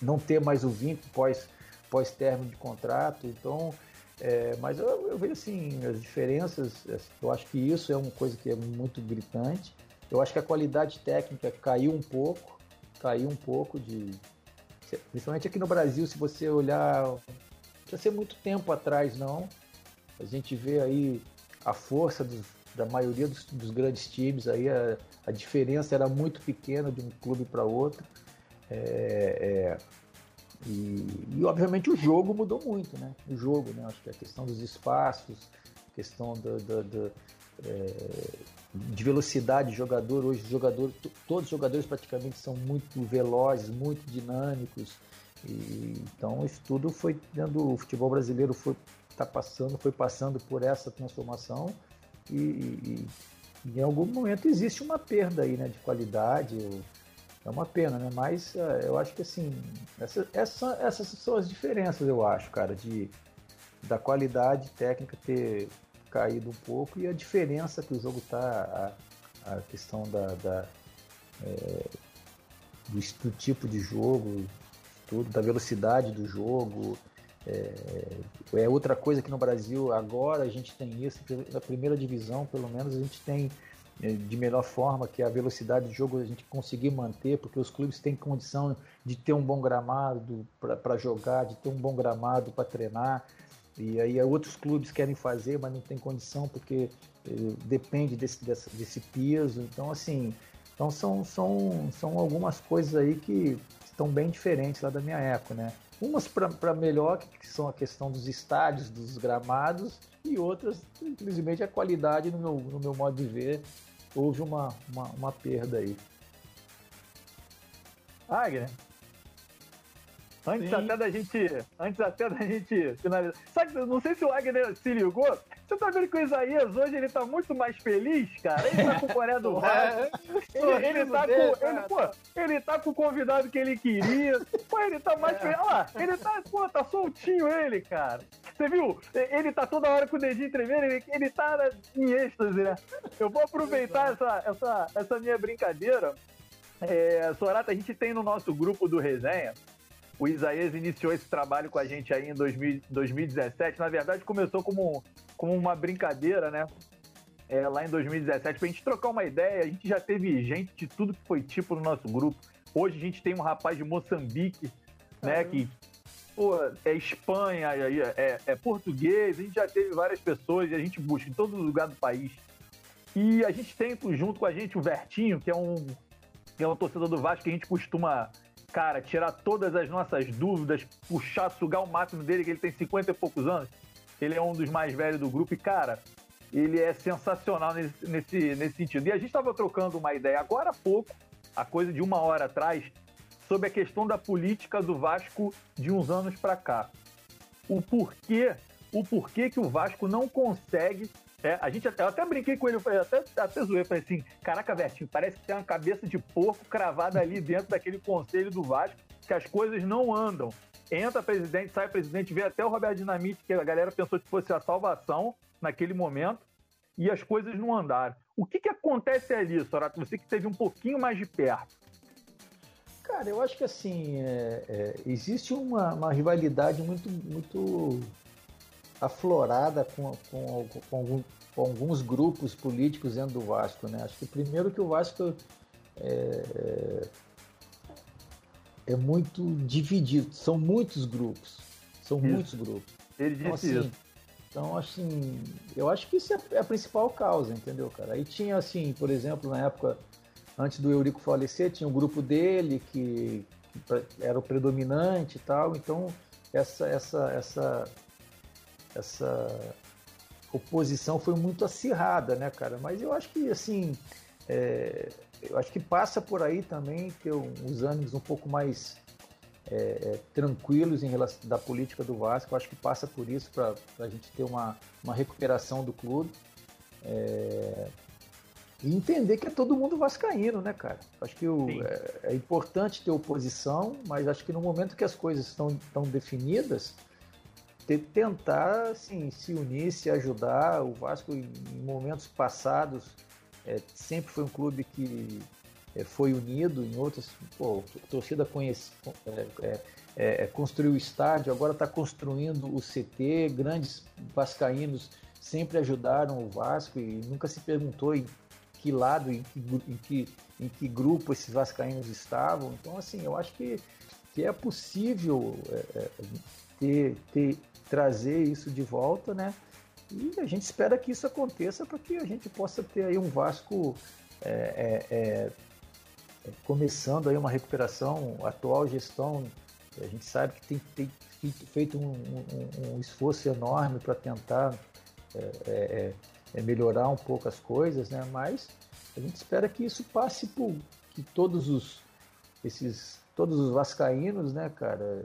não ter mais o vínculo pós, pós término de contrato. Então, é, mas eu, eu, vejo assim, as diferenças, eu acho que isso é uma coisa que é muito gritante. Eu acho que a qualidade técnica caiu um pouco, caiu um pouco de. Principalmente aqui no Brasil, se você olhar. Não precisa ser muito tempo atrás, não. A gente vê aí a força dos, da maioria dos, dos, grandes times, aí a, a, diferença era muito pequena de um clube para outro. É, é, e, e, obviamente o jogo mudou muito, né? O jogo, né? Acho que a questão dos espaços, questão do, do, do é, de velocidade de jogador. Hoje, jogador, todos os jogadores praticamente são muito velozes, muito dinâmicos. E, então, isso tudo foi dentro o futebol brasileiro foi tá passando, foi passando por essa transformação e, e, e, em algum momento existe uma perda aí, né, de qualidade. É uma pena, né? Mas uh, eu acho que assim, essa, essa, essas são as diferenças, eu acho, cara, de da qualidade técnica ter caído um pouco e a diferença que o jogo tá, a, a questão da, da é, do, do, tipo de jogo, tudo, da velocidade do jogo. É, é, outra coisa que no Brasil agora a gente tem isso, na primeira divisão pelo menos a gente tem é, de melhor forma, que é a velocidade de jogo a gente conseguir manter, porque os clubes têm condição de ter um bom gramado para jogar, de ter um bom gramado para treinar. E aí outros clubes querem fazer, mas não tem condição porque depende desse, desse, desse peso. Então, assim, então são, são, são algumas coisas aí que estão bem diferentes lá da minha época, né? Umas para melhor, que são a questão dos estádios, dos gramados, e outras, infelizmente, a qualidade, no meu, no meu modo de ver, houve uma, uma, uma perda aí. Agner, Antes Sim. até da gente. Antes até da gente finalizar. Sabe, não sei se o Wagner se ligou. Você tá vendo que o Isaías hoje ele tá muito mais feliz, cara? Ele tá com o Coreia do Vasco. ele, ele, tá com. Ele, pô, ele tá com o convidado que ele queria. Pô, ele tá mais feliz. Olha lá, ele tá, pô, tá soltinho ele, cara. Você viu? Ele tá toda hora com o dedinho tremendo, ele, ele tá em êxtase, né? Eu vou aproveitar essa, essa, essa minha brincadeira. É, Sorata, a gente tem no nosso grupo do Resenha o Isaías iniciou esse trabalho com a gente aí em 2000, 2017. Na verdade, começou como, como uma brincadeira, né? É, lá em 2017, pra gente trocar uma ideia. A gente já teve gente de tudo que foi tipo no nosso grupo. Hoje a gente tem um rapaz de Moçambique, né? Que pô, é Espanha, é, é, é português. A gente já teve várias pessoas e a gente busca em todo lugar do país. E a gente tem junto com a gente o Vertinho, que é um, que é um torcedor do Vasco que a gente costuma cara, tirar todas as nossas dúvidas, puxar, sugar o máximo dele, que ele tem 50 e poucos anos. Ele é um dos mais velhos do grupo e, cara, ele é sensacional nesse, nesse, nesse sentido. E a gente estava trocando uma ideia agora há pouco, a coisa de uma hora atrás, sobre a questão da política do Vasco de uns anos para cá. O porquê, o porquê que o Vasco não consegue é, a gente, eu até brinquei com ele, eu até, até zoei, falei assim, caraca, Vertinho, parece que tem uma cabeça de porco cravada ali dentro daquele conselho do Vasco, que as coisas não andam. entra presidente, sai presidente, vê até o Roberto Dinamite, que a galera pensou que fosse a salvação naquele momento, e as coisas não andaram. O que, que acontece ali, Sorato? Você que teve um pouquinho mais de perto. Cara, eu acho que assim, é, é, existe uma, uma, rivalidade muito, muito aflorada com, com, com, algum, com, alguns grupos políticos dentro do Vasco, né? Acho que primeiro que o Vasco é, é é muito dividido. São muitos grupos. São isso. muitos grupos. Ele então, disse então, assim, isso. Então, assim, eu acho que isso é a principal causa, entendeu, cara? Aí tinha, assim, por exemplo, na época, antes do Eurico falecer, tinha um grupo dele que, que era o predominante e tal. Então, essa, essa, essa, essa oposição foi muito acirrada, né, cara? Mas eu acho que, assim, é, eu acho que passa por aí também ter os ânimos um pouco mais é, é, tranquilos em relação da política do Vasco. Eu acho que passa por isso para a gente ter uma, uma recuperação do clube. É, e entender que é todo mundo vascaíno, né, cara? Acho que o, é, é, importante ter oposição, mas acho que no momento que as coisas estão, estão definidas, ter, tentar assim, se unir, se ajudar. O Vasco, em momentos passados, é, sempre foi um clube que é, foi unido em outras. Pô, a torcida conhece, é, é, é, construiu o estádio, agora está construindo o CT. Grandes vascaínos sempre ajudaram o Vasco e nunca se perguntou em que lado, em que, em que, em que grupo esses vascaínos estavam. Então, assim, eu acho que, que é possível é, ter, ter, trazer isso de volta, né? E a gente espera que isso aconteça para que a gente possa ter aí um Vasco é, é, é, é, começando aí uma recuperação, a atual gestão, a gente sabe que tem, tem feito um, um, um, esforço enorme para tentar é, é, melhorar um pouco as coisas, né? mas a gente espera que isso passe por que todos os esses todos os vascaínos, né, cara,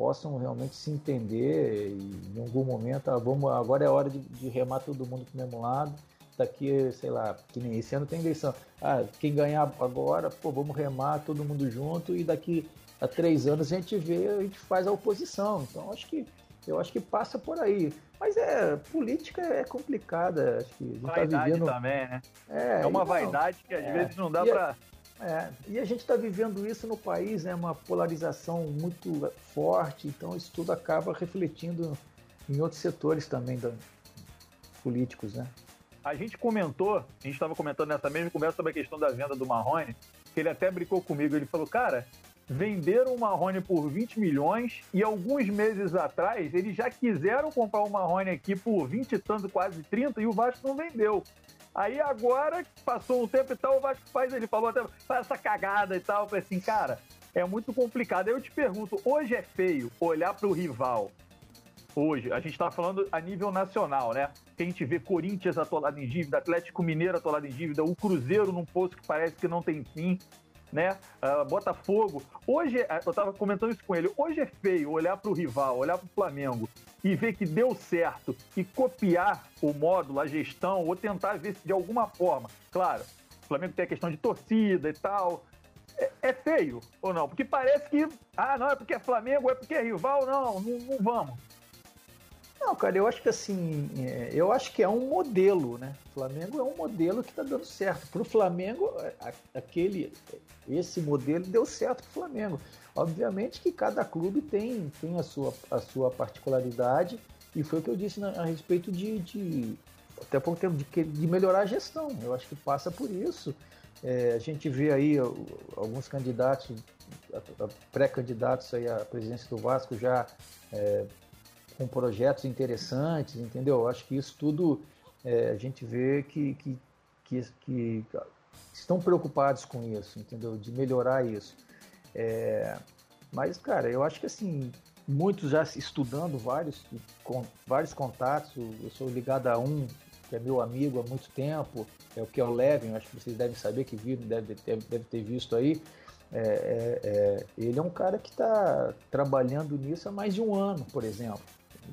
possam realmente se entender e em algum momento, ah, vamos, agora é hora de, de remar todo mundo para o mesmo lado. Daqui, sei lá, que nem esse ano tem eleição. Ah, quem ganhar agora, pô, vamos remar todo mundo junto e daqui a três anos a gente vê, a gente faz a oposição. Então acho que eu acho que passa por aí. Mas é, política é complicada. Acho que a gente tá vaidade tá vivendo... também, né? É, é uma vaidade que às é, vezes não dá para é, e a gente está vivendo isso no país, né? Uma polarização muito forte, então isso tudo acaba refletindo em outros setores também da, políticos, né? A gente comentou, a gente estava comentando nessa mesma conversa sobre a questão da venda do Marrone, que ele até brincou comigo, ele falou, cara, venderam o Marrone por 20 milhões e alguns meses atrás eles já quiseram comprar o Marrone aqui por 20 e tanto, quase 30, e o Vasco não vendeu. Aí agora, passou um tempo e tal, o Vasco faz, ele falou até, faz essa cagada e tal. Eu falei assim, cara, é muito complicado. Eu te pergunto, hoje é feio olhar para o rival hoje, a gente está falando a nível nacional, né? Que a gente vê Corinthians atolado em dívida, Atlético Mineiro atolado em dívida, o Cruzeiro num poço que parece que não tem fim, né? Uh, Botafogo. Hoje, é, eu estava comentando isso com ele, hoje é feio olhar para o rival, olhar para o Flamengo e ver que deu certo e copiar o módulo, a gestão, ou tentar ver se de alguma forma, claro, o Flamengo tem a questão de torcida e tal. É, é feio ou não? Porque parece que, ah, não, é porque é Flamengo, é porque é rival, não, não, não vamos. Não, cara, eu acho que assim, é, eu acho que é um modelo, né? O Flamengo é um modelo que está dando certo. Para o Flamengo, aquele, esse modelo deu certo para o Flamengo. Obviamente que cada clube tem, tem a, sua, a sua particularidade, e foi o que eu disse a respeito de, de até pouco tempo, de, de melhorar a gestão. Eu acho que passa por isso. É, a gente vê aí alguns candidatos, pré-candidatos aí à presidência do Vasco já é, com projetos interessantes, entendeu? Acho que isso tudo é, a gente vê que, que, que, que, estão preocupados com isso, entendeu? De melhorar isso. É, mas, cara, eu acho que assim, muitos já estudando vários, com, vários contatos, eu sou ligado a um que é meu amigo há muito tempo, é o que é o Levin, acho que vocês devem saber que viram, deve, deve, ter visto aí. É, é, é, ele é um cara que está trabalhando nisso há mais de um ano, por exemplo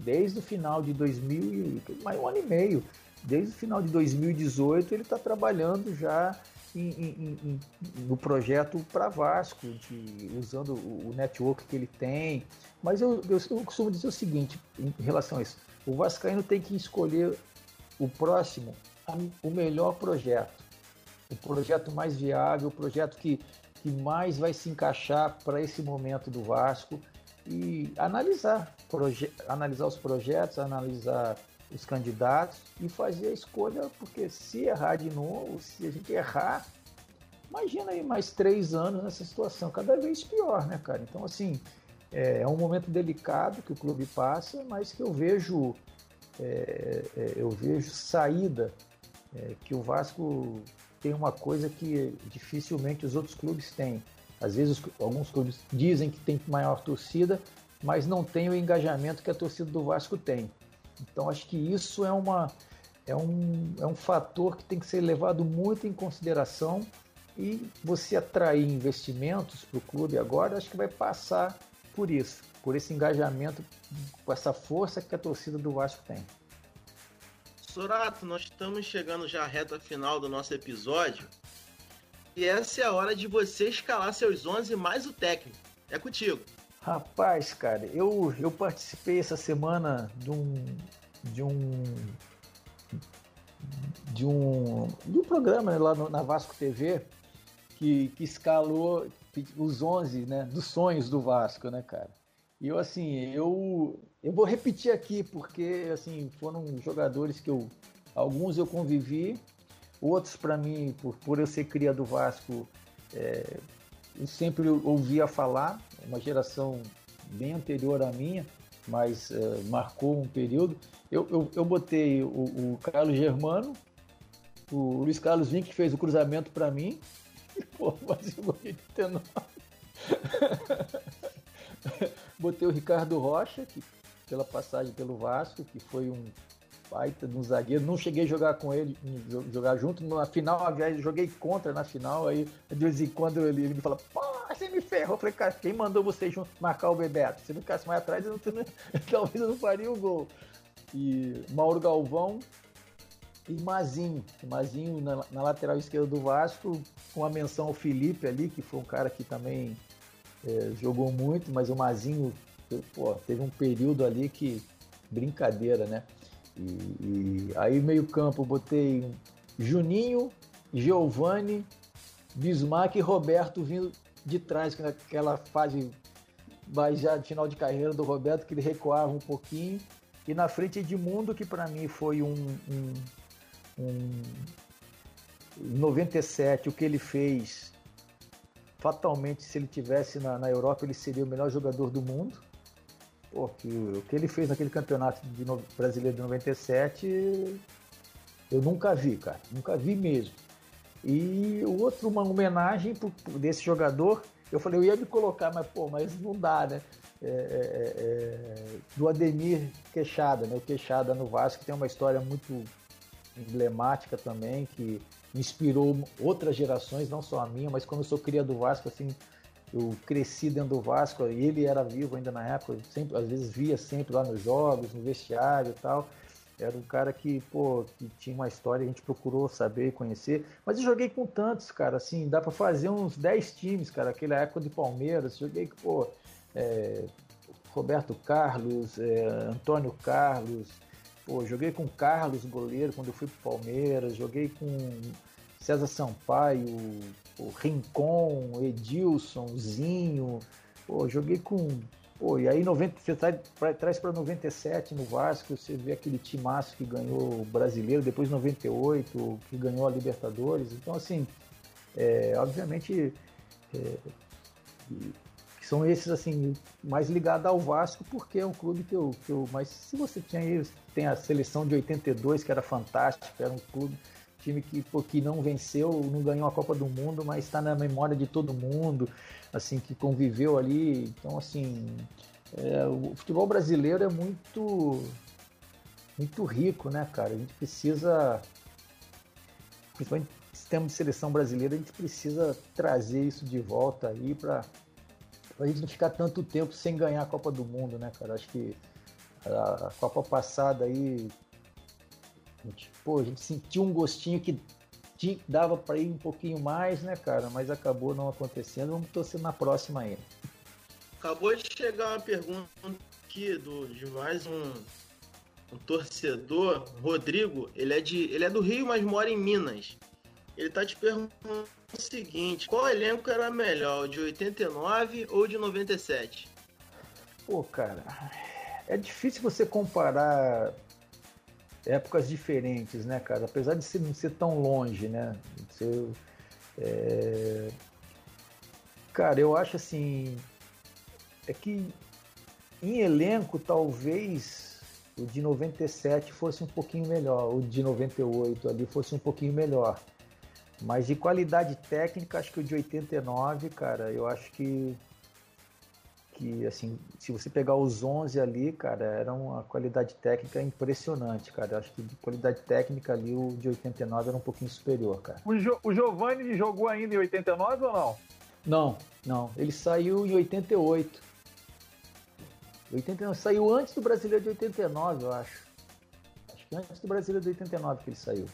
desde o final de 2000, mais um ano e meio, desde o final de 2018 ele está trabalhando já em, em, em, no projeto para Vasco, de, usando o, o, network que ele tem. Mas eu, eu, eu, costumo dizer o seguinte em relação a isso: o Vascaíno tem que escolher o próximo, o melhor projeto, o projeto mais viável, o projeto que, que mais vai se encaixar para esse momento do Vasco e analisar, analisar os projetos, analisar os candidatos e fazer a escolha, porque se errar de novo, se a gente errar, imagina aí mais três anos nessa situação, cada vez pior, né, cara? Então, assim, é, é um momento delicado que o clube passa, mas que eu vejo, é, é, eu vejo saída, é, que o Vasco tem uma coisa que dificilmente os outros clubes têm. Às vezes, alguns clubes dizem que tem maior torcida, mas não tem o engajamento que a torcida do Vasco tem. Então acho que isso é, uma, é, um, é um fator que tem que ser levado muito em consideração e você atrair investimentos para o clube agora, acho que vai passar por isso, por esse engajamento, com essa força que a torcida do Vasco tem. Sorato, nós estamos chegando já à reta final do nosso episódio e essa é a hora de você escalar seus 11 mais o técnico. É contigo. Rapaz, cara, eu, eu participei essa semana de um de um de um, de um programa né, lá no, na Vasco TV que, que escalou os 11 né, dos sonhos do Vasco, né, cara? E eu, assim, eu, eu vou repetir aqui porque, assim, foram jogadores que eu, alguns eu convivi, outros para mim, por, por eu ser cria do Vasco, é, eu sempre ouvia falar, uma geração bem anterior à minha, mas uh, marcou um período. Eu, eu, eu botei o, o, Carlos Germano, o Luiz Carlos Vink que fez o cruzamento para mim. Pô, mas eu botei Botei o Ricardo Rocha, que, pela passagem pelo Vasco, que foi um baita de um zagueiro. Não cheguei a jogar com ele, jogar junto. Na final, aliás, joguei contra na final. Aí, de vez em quando, ele, ele me fala: pô, você me ferrou. Eu falei: cara, quem mandou vocês marcar o Bebeto? Se não ficasse mais atrás, eu não, talvez eu não faria o gol. E Mauro Galvão e Mazinho. Mazinho na, na, lateral esquerda do Vasco, com a menção ao Felipe ali, que foi um cara que também é, jogou muito, mas o Mazinho pô, teve um período ali que brincadeira, né? E, e aí meio campo botei Juninho, Giovanni, Bismarck e Roberto vindo de trás, naquela fase mais já de final de carreira do Roberto, que ele recuava um pouquinho. E na frente Edmundo, que para mim foi um, um, um 97, o que ele fez, fatalmente, se ele tivesse na, na Europa, ele seria o melhor jogador do mundo. Porque o que ele fez naquele campeonato de no... brasileiro de 97, eu nunca vi, cara. Nunca vi mesmo. E o outro, uma homenagem pro, desse jogador, eu falei, eu ia me colocar, mas pô, mas não dá, né? É, é, é, é do Ademir Queixada, né? O Queixada no Vasco tem uma história muito emblemática também, que inspirou outras gerações, não só a minha, mas quando eu sou cria do Vasco, assim, eu cresci dentro do Vasco, ele era vivo ainda na época, sempre, às vezes via sempre lá nos jogos, no vestiário e tal. Era um cara que, pô, que tinha uma história, a gente procurou saber e conhecer. Mas eu joguei com tantos, cara, assim, dá para fazer uns 10 times, cara, aquela época de Palmeiras, joguei, pô, é, Roberto Carlos, é, Antônio Carlos, pô, joguei com Carlos, goleiro, quando eu fui pro Palmeiras, joguei com César Sampaio, o Rincon, Edilson, Zinho. Pô, joguei com. Pô, e aí 90, você traz, para 97 no Vasco, você vê aquele timaço que ganhou o brasileiro, depois 98, que ganhou a Libertadores. Então, assim, é, obviamente. É, são esses assim mais ligados ao Vasco porque é um clube que eu, que eu mas se você tinha tem a seleção de 82 que era fantástica era um clube time que, pô, que não venceu, não ganhou a Copa do Mundo, mas está na memória de todo mundo, assim, que conviveu ali. Então, assim, é, o futebol brasileiro é muito, muito rico, né, cara? A gente precisa, principalmente sistema de seleção brasileira, a gente precisa trazer isso de volta aí para a gente não ficar tanto tempo sem ganhar a Copa do Mundo, né, cara? Acho que a Copa passada aí gente, pô, a gente sentiu um gostinho que dava para ir um pouquinho mais, né, cara? Mas acabou não acontecendo. Vamos torcer na próxima ainda. Acabou de chegar uma pergunta aqui do, de mais um, um torcedor, Rodrigo. Ele é, de, ele é do Rio, mas mora em Minas. Ele tá te perguntando o seguinte: qual elenco era melhor, de 89 ou de 97? Pô, cara, é difícil você comparar épocas diferentes, né, cara? Apesar de ser, não ser tão longe, né? Ser, é... Cara, eu acho assim. É que em elenco, talvez o de 97 fosse um pouquinho melhor, o de 98 ali fosse um pouquinho melhor. Mas de qualidade técnica, acho que o de 89, cara, eu acho que que assim, se você pegar os 11 ali, cara, era uma qualidade técnica impressionante, cara. Acho que de qualidade técnica ali o de 89 era um pouquinho superior, cara. O, jo o Giovanni jogou ainda em 89 ou não? Não, não. Ele saiu em 88. 89, saiu antes do Brasileiro de 89, eu acho. Acho que antes do Brasileiro de 89 que ele saiu.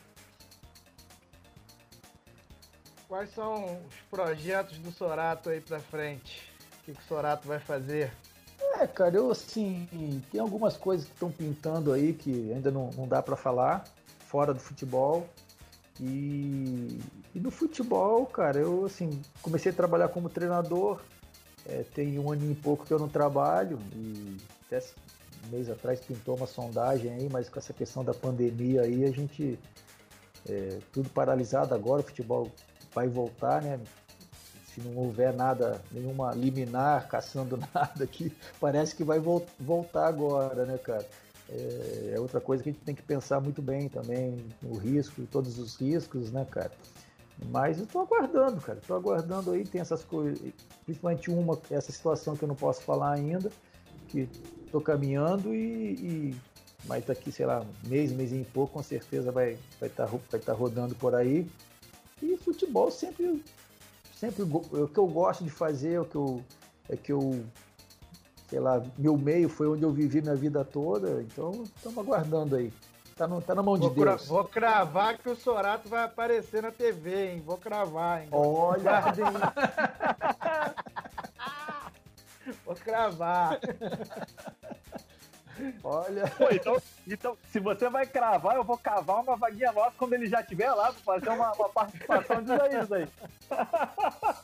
Quais são os projetos do Sorato aí pra frente? O que, que o Sorato vai fazer? É, cara, eu assim, tem algumas coisas que estão pintando aí que ainda não, não dá para falar, fora do futebol. E, e, no futebol, cara, eu assim, comecei a trabalhar como treinador, é, tem um ano e pouco que eu não trabalho, e até um mês atrás pintou uma sondagem aí, mas com essa questão da pandemia aí, a gente. É, tudo paralisado agora, o futebol vai voltar, né? Se não houver nada, nenhuma liminar caçando nada aqui, parece que vai vo voltar agora, né, cara? É, é, outra coisa que a gente tem que pensar muito bem também, o risco, todos os riscos, né, cara? Mas eu tô aguardando, cara, tô aguardando aí, tem essas coisas, principalmente uma, essa situação que eu não posso falar ainda, que tô caminhando e, e mas daqui, sei lá, mês, mês e pouco, com certeza vai estar vai tá, vai tá rodando por aí. E futebol sempre sempre o que eu gosto de fazer, o que eu é que eu sei lá, meu meio foi onde eu vivi minha vida toda, então estamos aguardando aí. Tá, no, tá na mão vou de Deus. Vou cravar que o Sorato vai aparecer na TV, hein? Vou cravar, hein? Olha! vou cravar. Olha. Pô, então, então, se você vai cravar, eu vou cavar uma vaguinha nossa quando ele já estiver lá para fazer uma, uma participação de isso aí.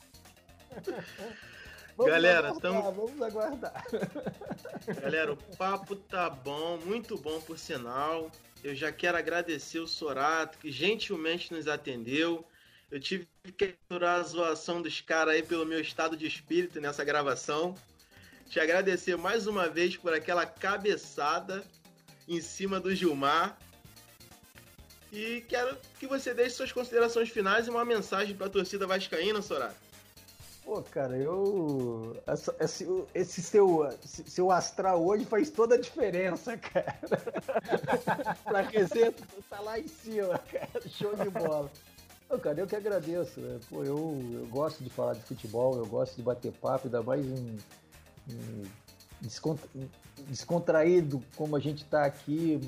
Vamos Galera, aguardar, tamo... vamos aguardar. Galera, o papo tá bom, muito bom por sinal. Eu já quero agradecer o Sorato, que gentilmente nos atendeu. Eu tive que capturar a zoação dos caras aí pelo meu estado de espírito nessa gravação te agradecer mais uma vez por aquela cabeçada em cima do Gilmar. E quero que você deixe suas considerações finais e uma mensagem para a torcida vascaína, Sorá. Pô, cara, eu. Esse, esse seu, seu astral hoje faz toda a diferença, cara. pra aquecer, tá lá em cima, cara. Show de bola. Pô, cara, eu que agradeço. Né? Pô, eu, eu gosto de falar de futebol, eu gosto de bater papo, ainda mais em descontraído como a gente está aqui,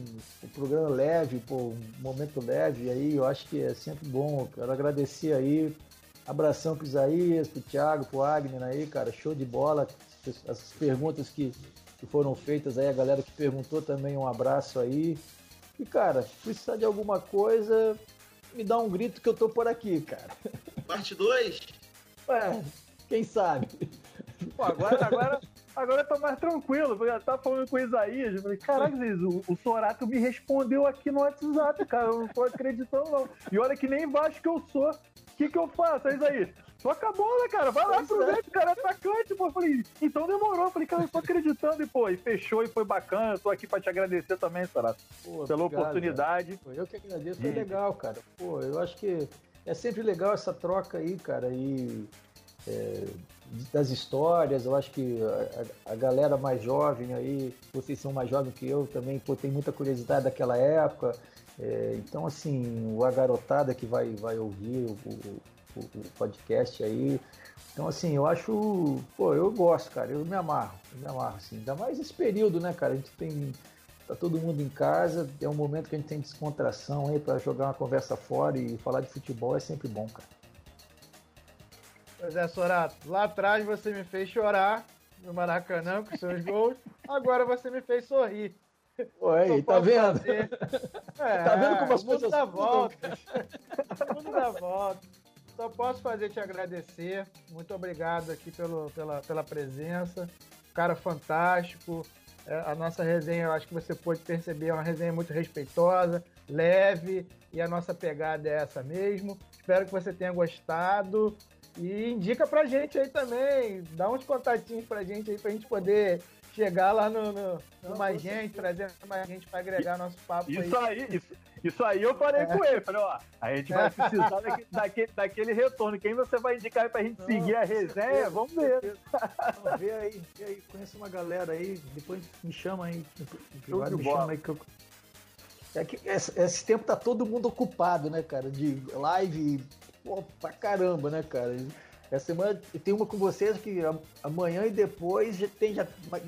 o um programa leve, pô, um momento leve, aí eu acho que é sempre bom. Quero agradecer aí, abração pro Isaías, pro Thiago, pro Agner aí, cara, show de bola. As perguntas que, que foram feitas aí, a galera que perguntou também, um abraço aí. E, cara, se precisar de alguma coisa, me dá um grito que eu tô por aqui, cara. Parte 2? É, quem sabe? Pô, agora, agora, agora eu tô mais tranquilo, porque eu tava falando com o Isaías, eu falei, caraca, Isaías, o, o Sorato me respondeu aqui no WhatsApp, cara, eu não tô acreditando não. E olha que nem baixo que eu sou, o que que eu faço, Isaías? Toca a bola, cara, vai lá, aproveita, o cara é atacante, pô. Eu falei, então demorou. Eu falei, cara, eu tô acreditando, e pô, e fechou e foi bacana. Eu tô aqui pra te agradecer também, Sorato, pô, pela obrigado, oportunidade. Eu que agradeço, foi legal, cara. Pô, eu acho que é sempre legal essa troca aí, cara, e é, das histórias. Eu acho que a, a, galera mais jovem aí, vocês são mais jovens que eu também, pô, tem muita curiosidade daquela época. É, então, assim, a garotada que vai, vai ouvir o, o, o, podcast aí. Então, assim, eu acho. Pô, eu gosto, cara. Eu me amarro. Eu me amarro, assim. Ainda mais esse período, né, cara? A gente tem Tá todo mundo em casa, é um momento que a gente tem descontração aí para jogar uma conversa fora e falar de futebol é sempre bom, cara. Pois é, Sorato, lá atrás você me fez chorar no Maracanã com seus gols, agora você me fez sorrir. Oi, tá vendo? É, tá vendo como as coisas dá volta. o mundo dá volta. Só posso fazer te agradecer. Muito obrigado aqui pelo, pela, pela presença. Cara fantástico. É, a nossa resenha, eu acho que você pode perceber, é uma resenha muito respeitosa, leve, e a nossa pegada é essa mesmo. Espero que você tenha gostado. E indica pra gente aí também, dá uns contatinhos pra gente aí pra gente poder chegar lá no, no, no mais gente, trazer mais gente para agregar nosso papo isso aí. aí isso, isso, aí eu falei é. com ele. Falei, ó, a gente vai precisar daquele, daquele, daquele retorno. Quem você vai indicar pra gente Não, seguir a resenha? Vamos ver. Vamos ver aí, vê aí. Conheço uma galera aí, depois me chama aí. me chama aí que eu. É que esse, esse, tempo tá todo mundo ocupado, né, cara? De live, pô, pra caramba, né, cara? Essa semana tem uma com vocês que amanhã e depois já tem já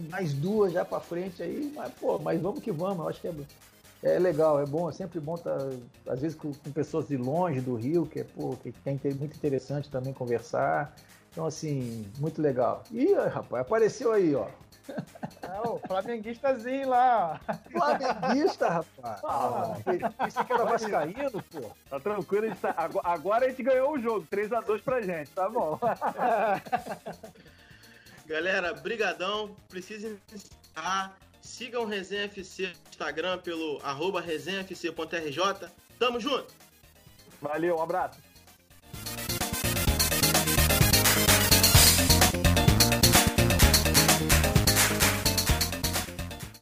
mais duas já para frente aí, mas pô, mas vamos que vamos, eu acho que é, é legal, é bom, é sempre bom estar, tá, às vezes com, com, pessoas de longe do Rio, que é, pô, que é muito interessante também conversar. Então, assim, muito legal. Ih, rapaz, apareceu aí, ó. É o flamenguistazinho lá. Flamenguista, rapaz. Ah, Isso que era vascaíno, pô. Tá tranquilo, a tá... agora a gente ganhou o jogo, 3x2 pra gente, tá bom. Galera, brigadão. Precisa encerrar. Sigam o Resenha FC no Instagram pelo arroba resenhafc.rj. Tamo junto. Valeu, um abraço.